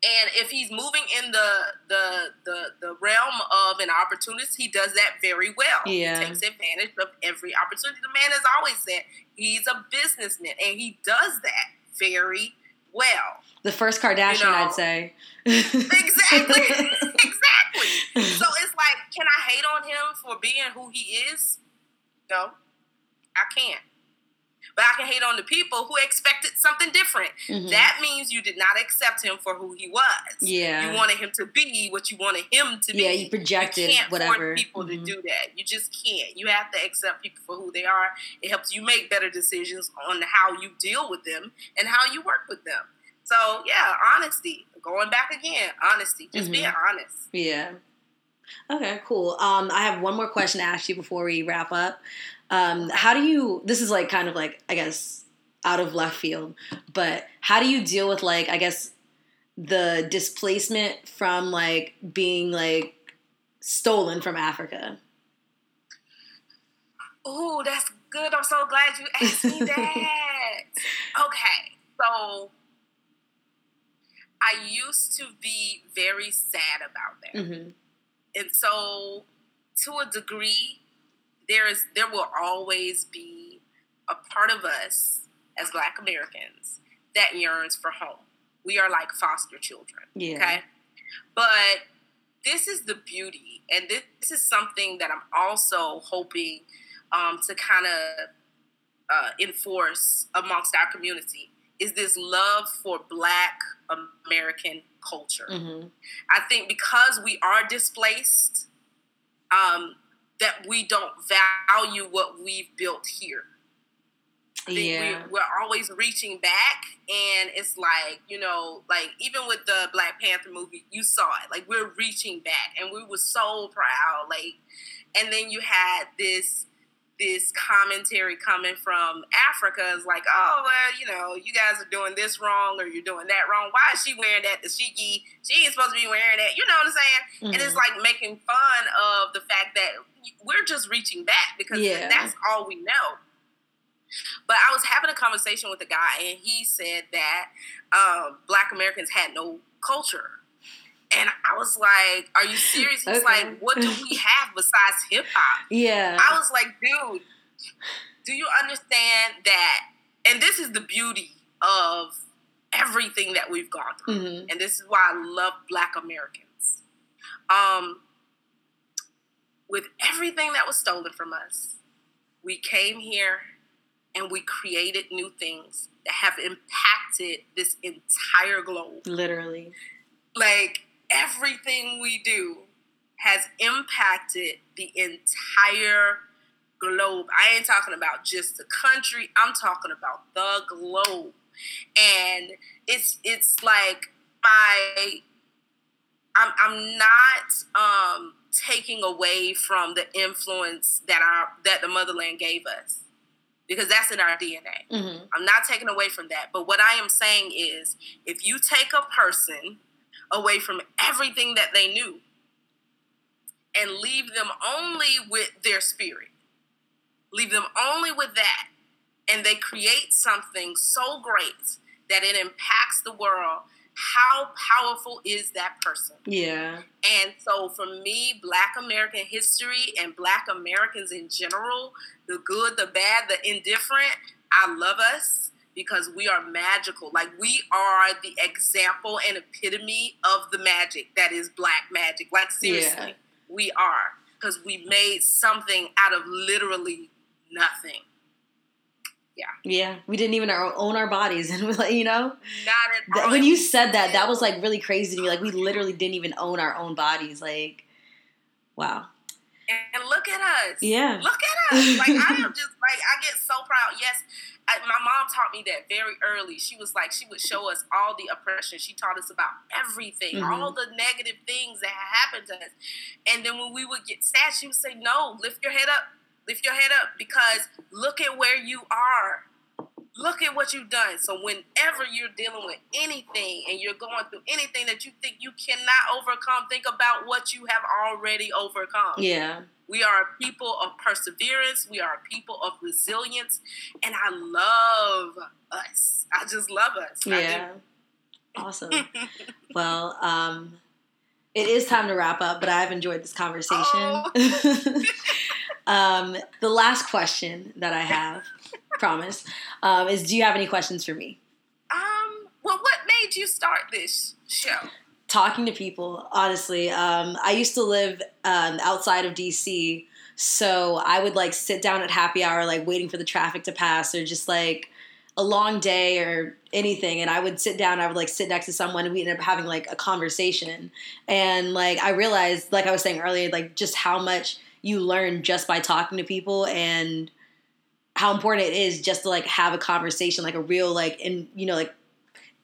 and if he's moving in the the the, the realm of an opportunist, he does that very well. Yeah. He takes advantage of every opportunity. The man has always said he's a businessman, and he does that very well. The first Kardashian, you know, I'd say. exactly. exactly. So it's like, can I hate on him for being who he is? No, I can't but I can hate on the people who expected something different. Mm-hmm. That means you did not accept him for who he was. Yeah, you wanted him to be what you wanted him to be. Yeah, you projected you can't whatever. People mm-hmm. to do that. You just can't. You have to accept people for who they are. It helps you make better decisions on how you deal with them and how you work with them. So yeah, honesty. Going back again, honesty. Just mm-hmm. being honest. Yeah. Okay, cool. Um, I have one more question to ask you before we wrap up. Um, how do you? This is like kind of like I guess out of left field, but how do you deal with like I guess the displacement from like being like stolen from Africa? Oh, that's good. I'm so glad you asked me that. okay, so I used to be very sad about that. Mm-hmm. And so, to a degree, there is there will always be a part of us as Black Americans that yearns for home. We are like foster children. Yeah. Okay. But this is the beauty, and this, this is something that I'm also hoping um, to kind of uh, enforce amongst our community is this love for Black American culture. Mm-hmm. I think because we are displaced, um, that we don't value what we've built here. Yeah. We, are always reaching back, and it's like you know, like even with the Black Panther movie, you saw it. Like we're reaching back, and we were so proud. Like, and then you had this this commentary coming from Africa is like, oh well, you know, you guys are doing this wrong or you're doing that wrong. Why is she wearing that? Dashiki, she ain't supposed to be wearing that. You know what I'm saying? Mm-hmm. And it's mm-hmm. like making fun of the fact that we're just reaching back because yeah. that's all we know. But I was having a conversation with a guy, and he said that um, Black Americans had no culture. And I was like, "Are you serious?" He's okay. like, "What do we have besides hip hop?" Yeah. I was like, "Dude, do you understand that?" And this is the beauty of everything that we've gone through, mm-hmm. and this is why I love Black Americans. Um, with everything that was stolen from us, we came here and we created new things that have impacted this entire globe. Literally. Like everything we do has impacted the entire globe. I ain't talking about just the country, I'm talking about the globe. And it's it's like my I'm I'm not um taking away from the influence that our that the motherland gave us because that's in our DNA. Mm-hmm. I'm not taking away from that. But what I am saying is if you take a person away from everything that they knew and leave them only with their spirit, leave them only with that, and they create something so great that it impacts the world how powerful is that person? Yeah. And so for me, Black American history and Black Americans in general, the good, the bad, the indifferent, I love us because we are magical. Like we are the example and epitome of the magic that is black magic. Like seriously, yeah. we are because we made something out of literally nothing yeah. Yeah, we didn't even own our bodies, and we're like, you know, not at all. When you said that, that was like really crazy to me. Like we literally didn't even own our own bodies. Like, wow. And look at us. Yeah. Look at us. Like I am just like I get so proud. Yes, I, my mom taught me that very early. She was like she would show us all the oppression. She taught us about everything, mm-hmm. all the negative things that happened to us. And then when we would get sad, she would say, "No, lift your head up Lift your head up because look at where you are. Look at what you've done. So, whenever you're dealing with anything and you're going through anything that you think you cannot overcome, think about what you have already overcome. Yeah. We are a people of perseverance. We are a people of resilience. And I love us. I just love us. Yeah. Awesome. well, um, it is time to wrap up, but I've enjoyed this conversation. Oh. Um, the last question that I have, promise, um, is do you have any questions for me? Um, well, what made you start this show? Talking to people, honestly. Um, I used to live um, outside of DC, so I would like sit down at happy hour, like waiting for the traffic to pass, or just like a long day or anything and i would sit down i would like sit next to someone and we ended up having like a conversation and like i realized like i was saying earlier like just how much you learn just by talking to people and how important it is just to like have a conversation, like a real like and you know like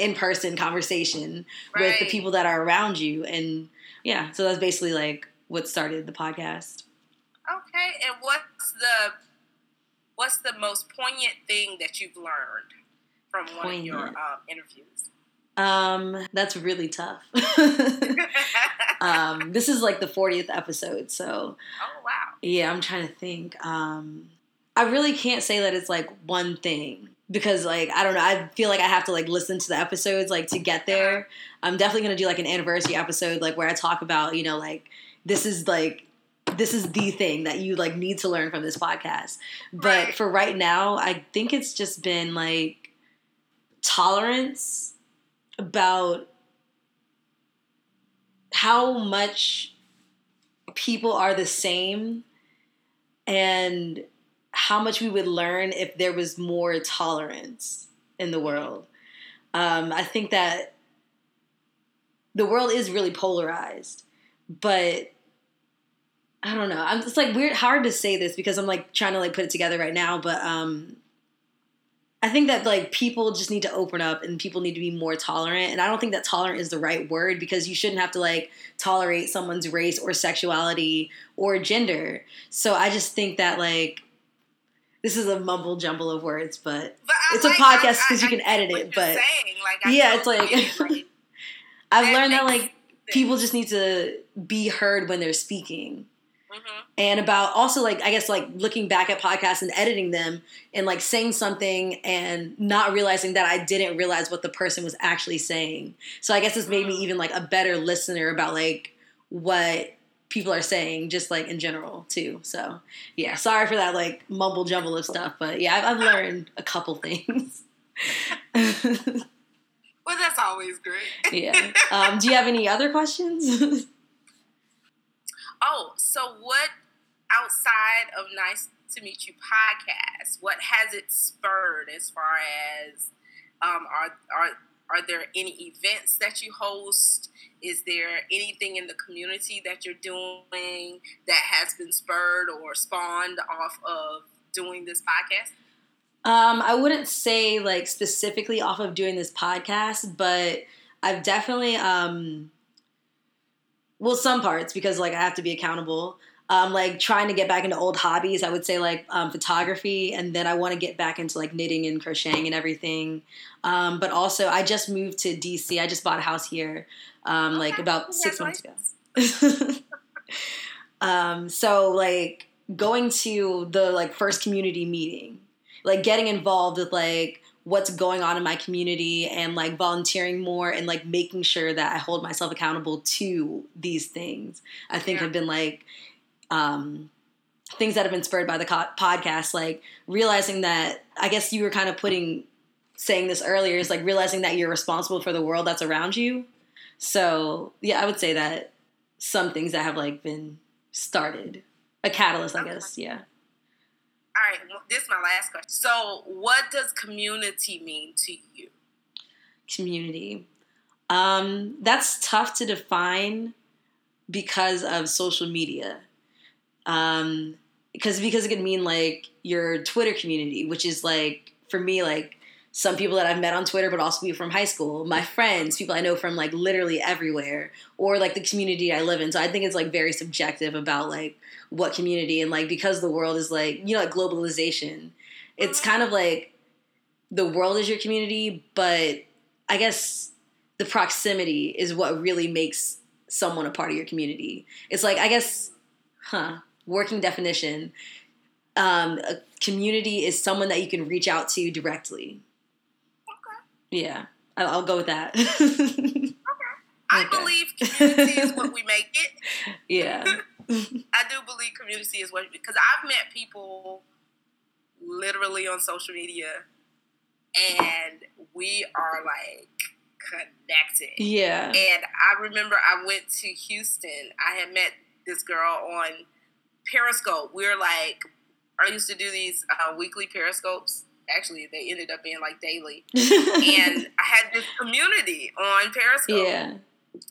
in person conversation right. with the people that are around you. And yeah, so that's basically like what started the podcast. Okay, and what's the what's the most poignant thing that you've learned from one of your um, interviews? Um, that's really tough. um, this is like the 40th episode, so. Oh wow. Yeah, I'm trying to think. Um, I really can't say that it's like one thing because like I don't know. I feel like I have to like listen to the episodes like to get there. I'm definitely gonna do like an anniversary episode like where I talk about you know like this is like this is the thing that you like need to learn from this podcast. But right. for right now, I think it's just been like tolerance about how much people are the same and how much we would learn if there was more tolerance in the world. Um, I think that the world is really polarized, but I don't know. I'm, it's like weird, hard to say this because I'm like trying to like put it together right now, but um, I think that like people just need to open up and people need to be more tolerant. And I don't think that tolerant is the right word because you shouldn't have to like tolerate someone's race or sexuality or gender. So I just think that like this is a mumble jumble of words, but, but it's like, a podcast because you can edit it. But like, yeah, it's like, like I've learned that like sense. people just need to be heard when they're speaking. Mm-hmm. And about also like I guess like looking back at podcasts and editing them and like saying something and not realizing that I didn't realize what the person was actually saying. So I guess this made me mm-hmm. even like a better listener about like what people are saying, just like in general too. So yeah, sorry for that like mumble jumble of stuff, but yeah, I've, I've learned a couple things. well, that's always great. yeah. Um, do you have any other questions? oh, so what outside of Nice to Meet You podcast? What has it spurred as far as um, are are are there any events that you host? Is there anything in the community that you're doing that has been spurred or spawned off of doing this podcast? Um, I wouldn't say like specifically off of doing this podcast, but I've definitely um well some parts because like I have to be accountable um, like trying to get back into old hobbies. I would say like um, photography, and then I want to get back into like knitting and crocheting and everything. Um, but also, I just moved to DC. I just bought a house here, um, like about six months ago. Um, so like going to the like first community meeting, like getting involved with like what's going on in my community and like volunteering more and like making sure that I hold myself accountable to these things. I think yeah. have been like um, things that have been spurred by the co- podcast, like realizing that I guess you were kind of putting saying this earlier is like realizing that you're responsible for the world that's around you. So yeah, I would say that some things that have like been started, a catalyst, I guess. Yeah. All right, this is my last question. So, what does community mean to you? Community. Um, that's tough to define because of social media um, because because it could mean like your Twitter community, which is like for me like some people that I've met on Twitter, but also people from high school, my friends, people I know from like literally everywhere, or like the community I live in. So I think it's like very subjective about like what community and like because the world is like you know like globalization, it's kind of like the world is your community, but I guess the proximity is what really makes someone a part of your community. It's like I guess, huh? Working definition, um, a community is someone that you can reach out to directly. Okay. Yeah, I'll, I'll go with that. okay. I okay. believe community is what we make it. Yeah. I do believe community is what because I've met people literally on social media and we are like connected. Yeah. And I remember I went to Houston. I had met this girl on Periscope. We are like, I used to do these uh, weekly Periscopes. Actually, they ended up being like daily. and I had this community on Periscope. Yeah.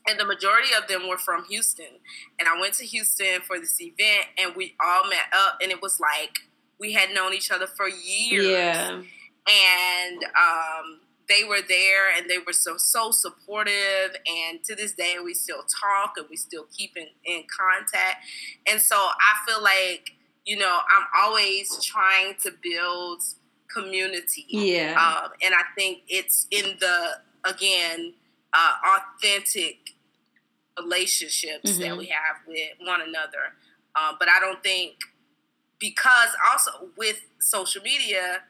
And the majority of them were from Houston. And I went to Houston for this event and we all met up and it was like we had known each other for years. Yeah. And um, they were there and they were so so supportive. And to this day we still talk and we still keep in, in contact. And so i feel like you know i'm always trying to build community. Yeah. Um, and i think it's in the again uh, authentic relationships mm-hmm. that we have with one another. Um, but i don't think because also with social media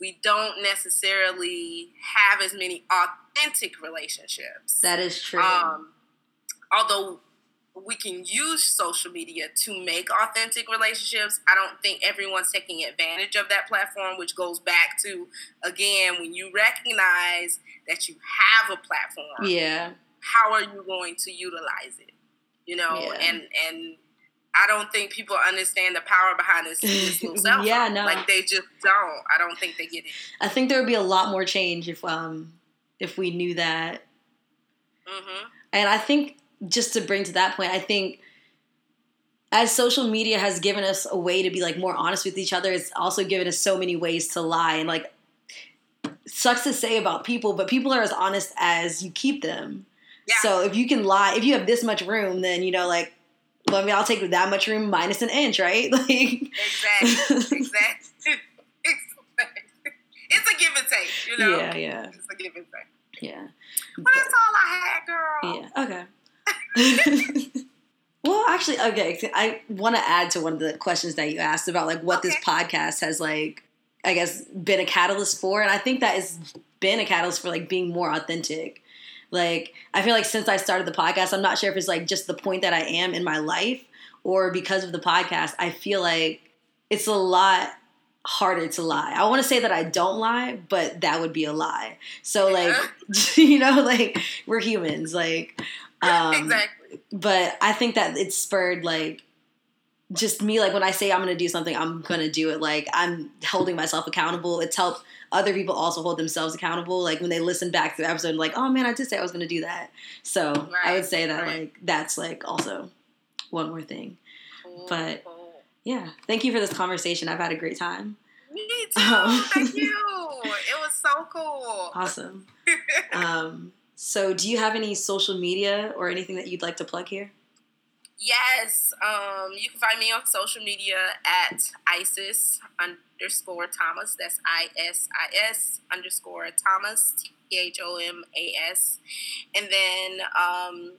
we don't necessarily have as many authentic relationships. That is true. Um, although we can use social media to make authentic relationships, I don't think everyone's taking advantage of that platform, which goes back to again when you recognize that you have a platform. Yeah. How are you going to utilize it? You know, yeah. and and I don't think people understand the power behind this, this little cell yeah, no. Like they just don't. I don't think they get it. I think there would be a lot more change if um if we knew that. Mm-hmm. And I think just to bring to that point, I think as social media has given us a way to be like more honest with each other, it's also given us so many ways to lie and like sucks to say about people, but people are as honest as you keep them. Yeah. So if you can lie, if you have this much room, then you know like well, I mean, I'll take that much room minus an inch, right? Like exactly, exactly. it's a give and take, you know. Yeah, yeah. It's a give and take. Yeah. Well, but, that's all I had, girl. Yeah. Okay. well, actually, okay. I want to add to one of the questions that you asked about, like, what okay. this podcast has, like, I guess, been a catalyst for, and I think that has been a catalyst for, like, being more authentic like, I feel like since I started the podcast, I'm not sure if it's like just the point that I am in my life or because of the podcast, I feel like it's a lot harder to lie. I want to say that I don't lie, but that would be a lie. So like, you know, like we're humans, like um exactly. but I think that it spurred like just me like when I say I'm gonna do something, I'm gonna do it. Like I'm holding myself accountable. It's helped other people also hold themselves accountable. Like when they listen back to the episode, like, oh man, I did say I was gonna do that. So I would say that right. like that's like also one more thing. Cool, but- cool. Yeah. Thank you for this conversation. I've had a great time. Me too. Um, Thank you. It was so cool. Awesome. Um, so do you have any social media or anything that you'd like to plug here? Yes, um, you can find me on social media at ISIS underscore Thomas. That's I S I S underscore Thomas, T H O M A S. And then um,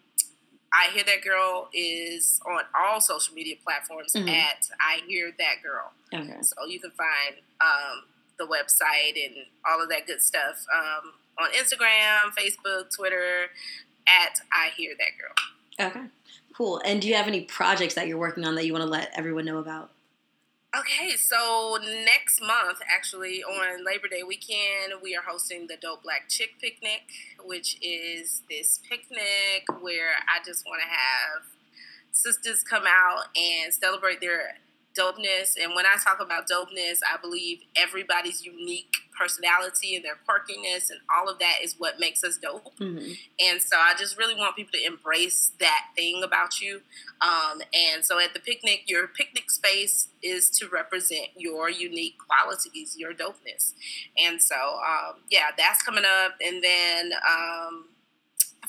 I Hear That Girl is on all social media platforms Mhm. at I Hear That Girl. Okay. So you can find um, the website and all of that good stuff um, on Instagram, Facebook, Twitter at I Hear That Girl. Okay. Cool. And do you have any projects that you're working on that you want to let everyone know about? Okay, so next month, actually on Labor Day weekend, we are hosting the Dope Black Chick Picnic, which is this picnic where I just want to have sisters come out and celebrate their dopeness. And when I talk about dopeness, I believe everybody's unique personality and their quirkiness and all of that is what makes us dope. Mm-hmm. And so I just really want people to embrace that thing about you. Um, and so at the picnic, your picnic space is to represent your unique qualities, your dopeness. And so, um, yeah, that's coming up. And then um,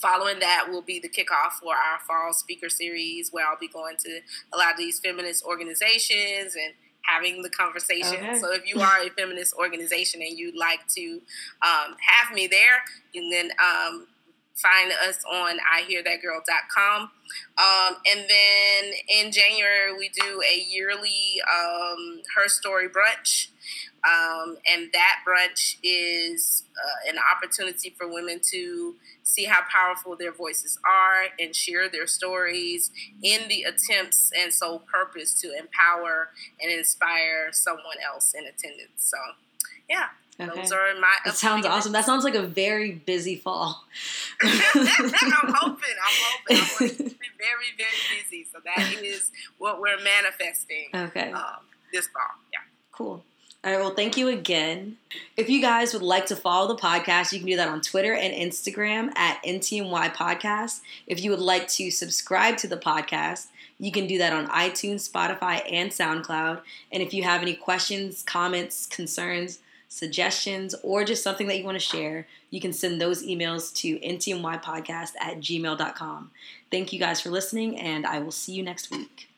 following that will be the kickoff for our fall speaker series, where I'll be going to a lot of these feminist organizations and having the conversation. Okay. So if you are a feminist organization and you'd like to um, have me there, you can um, find us on ihearthatgirl.com. Um, and then in January, we do a yearly um, Her Story brunch. Um, and that brunch is uh, an opportunity for women to see how powerful their voices are and share their stories in the attempts and sole purpose to empower and inspire someone else in attendance. So, yeah, Okay. those are my. That sounds awesome. That sounds like a very busy fall. I'm hoping. I'm hoping. I want it to be very, very busy. So that is what we're manifesting okay. um, this fall. Yeah. Cool. All right. Well, thank you again. If you guys would like to follow the podcast, you can do that on Twitter and Instagram at NTMY Podcast. If you would like to subscribe to the podcast, you can do that on iTunes, Spotify, and SoundCloud. And if you have any questions, comments, concerns, suggestions, or just something that you want to share, you can send those emails to ntmypodcast at gmail.com. Thank you guys for listening, and I will see you next week.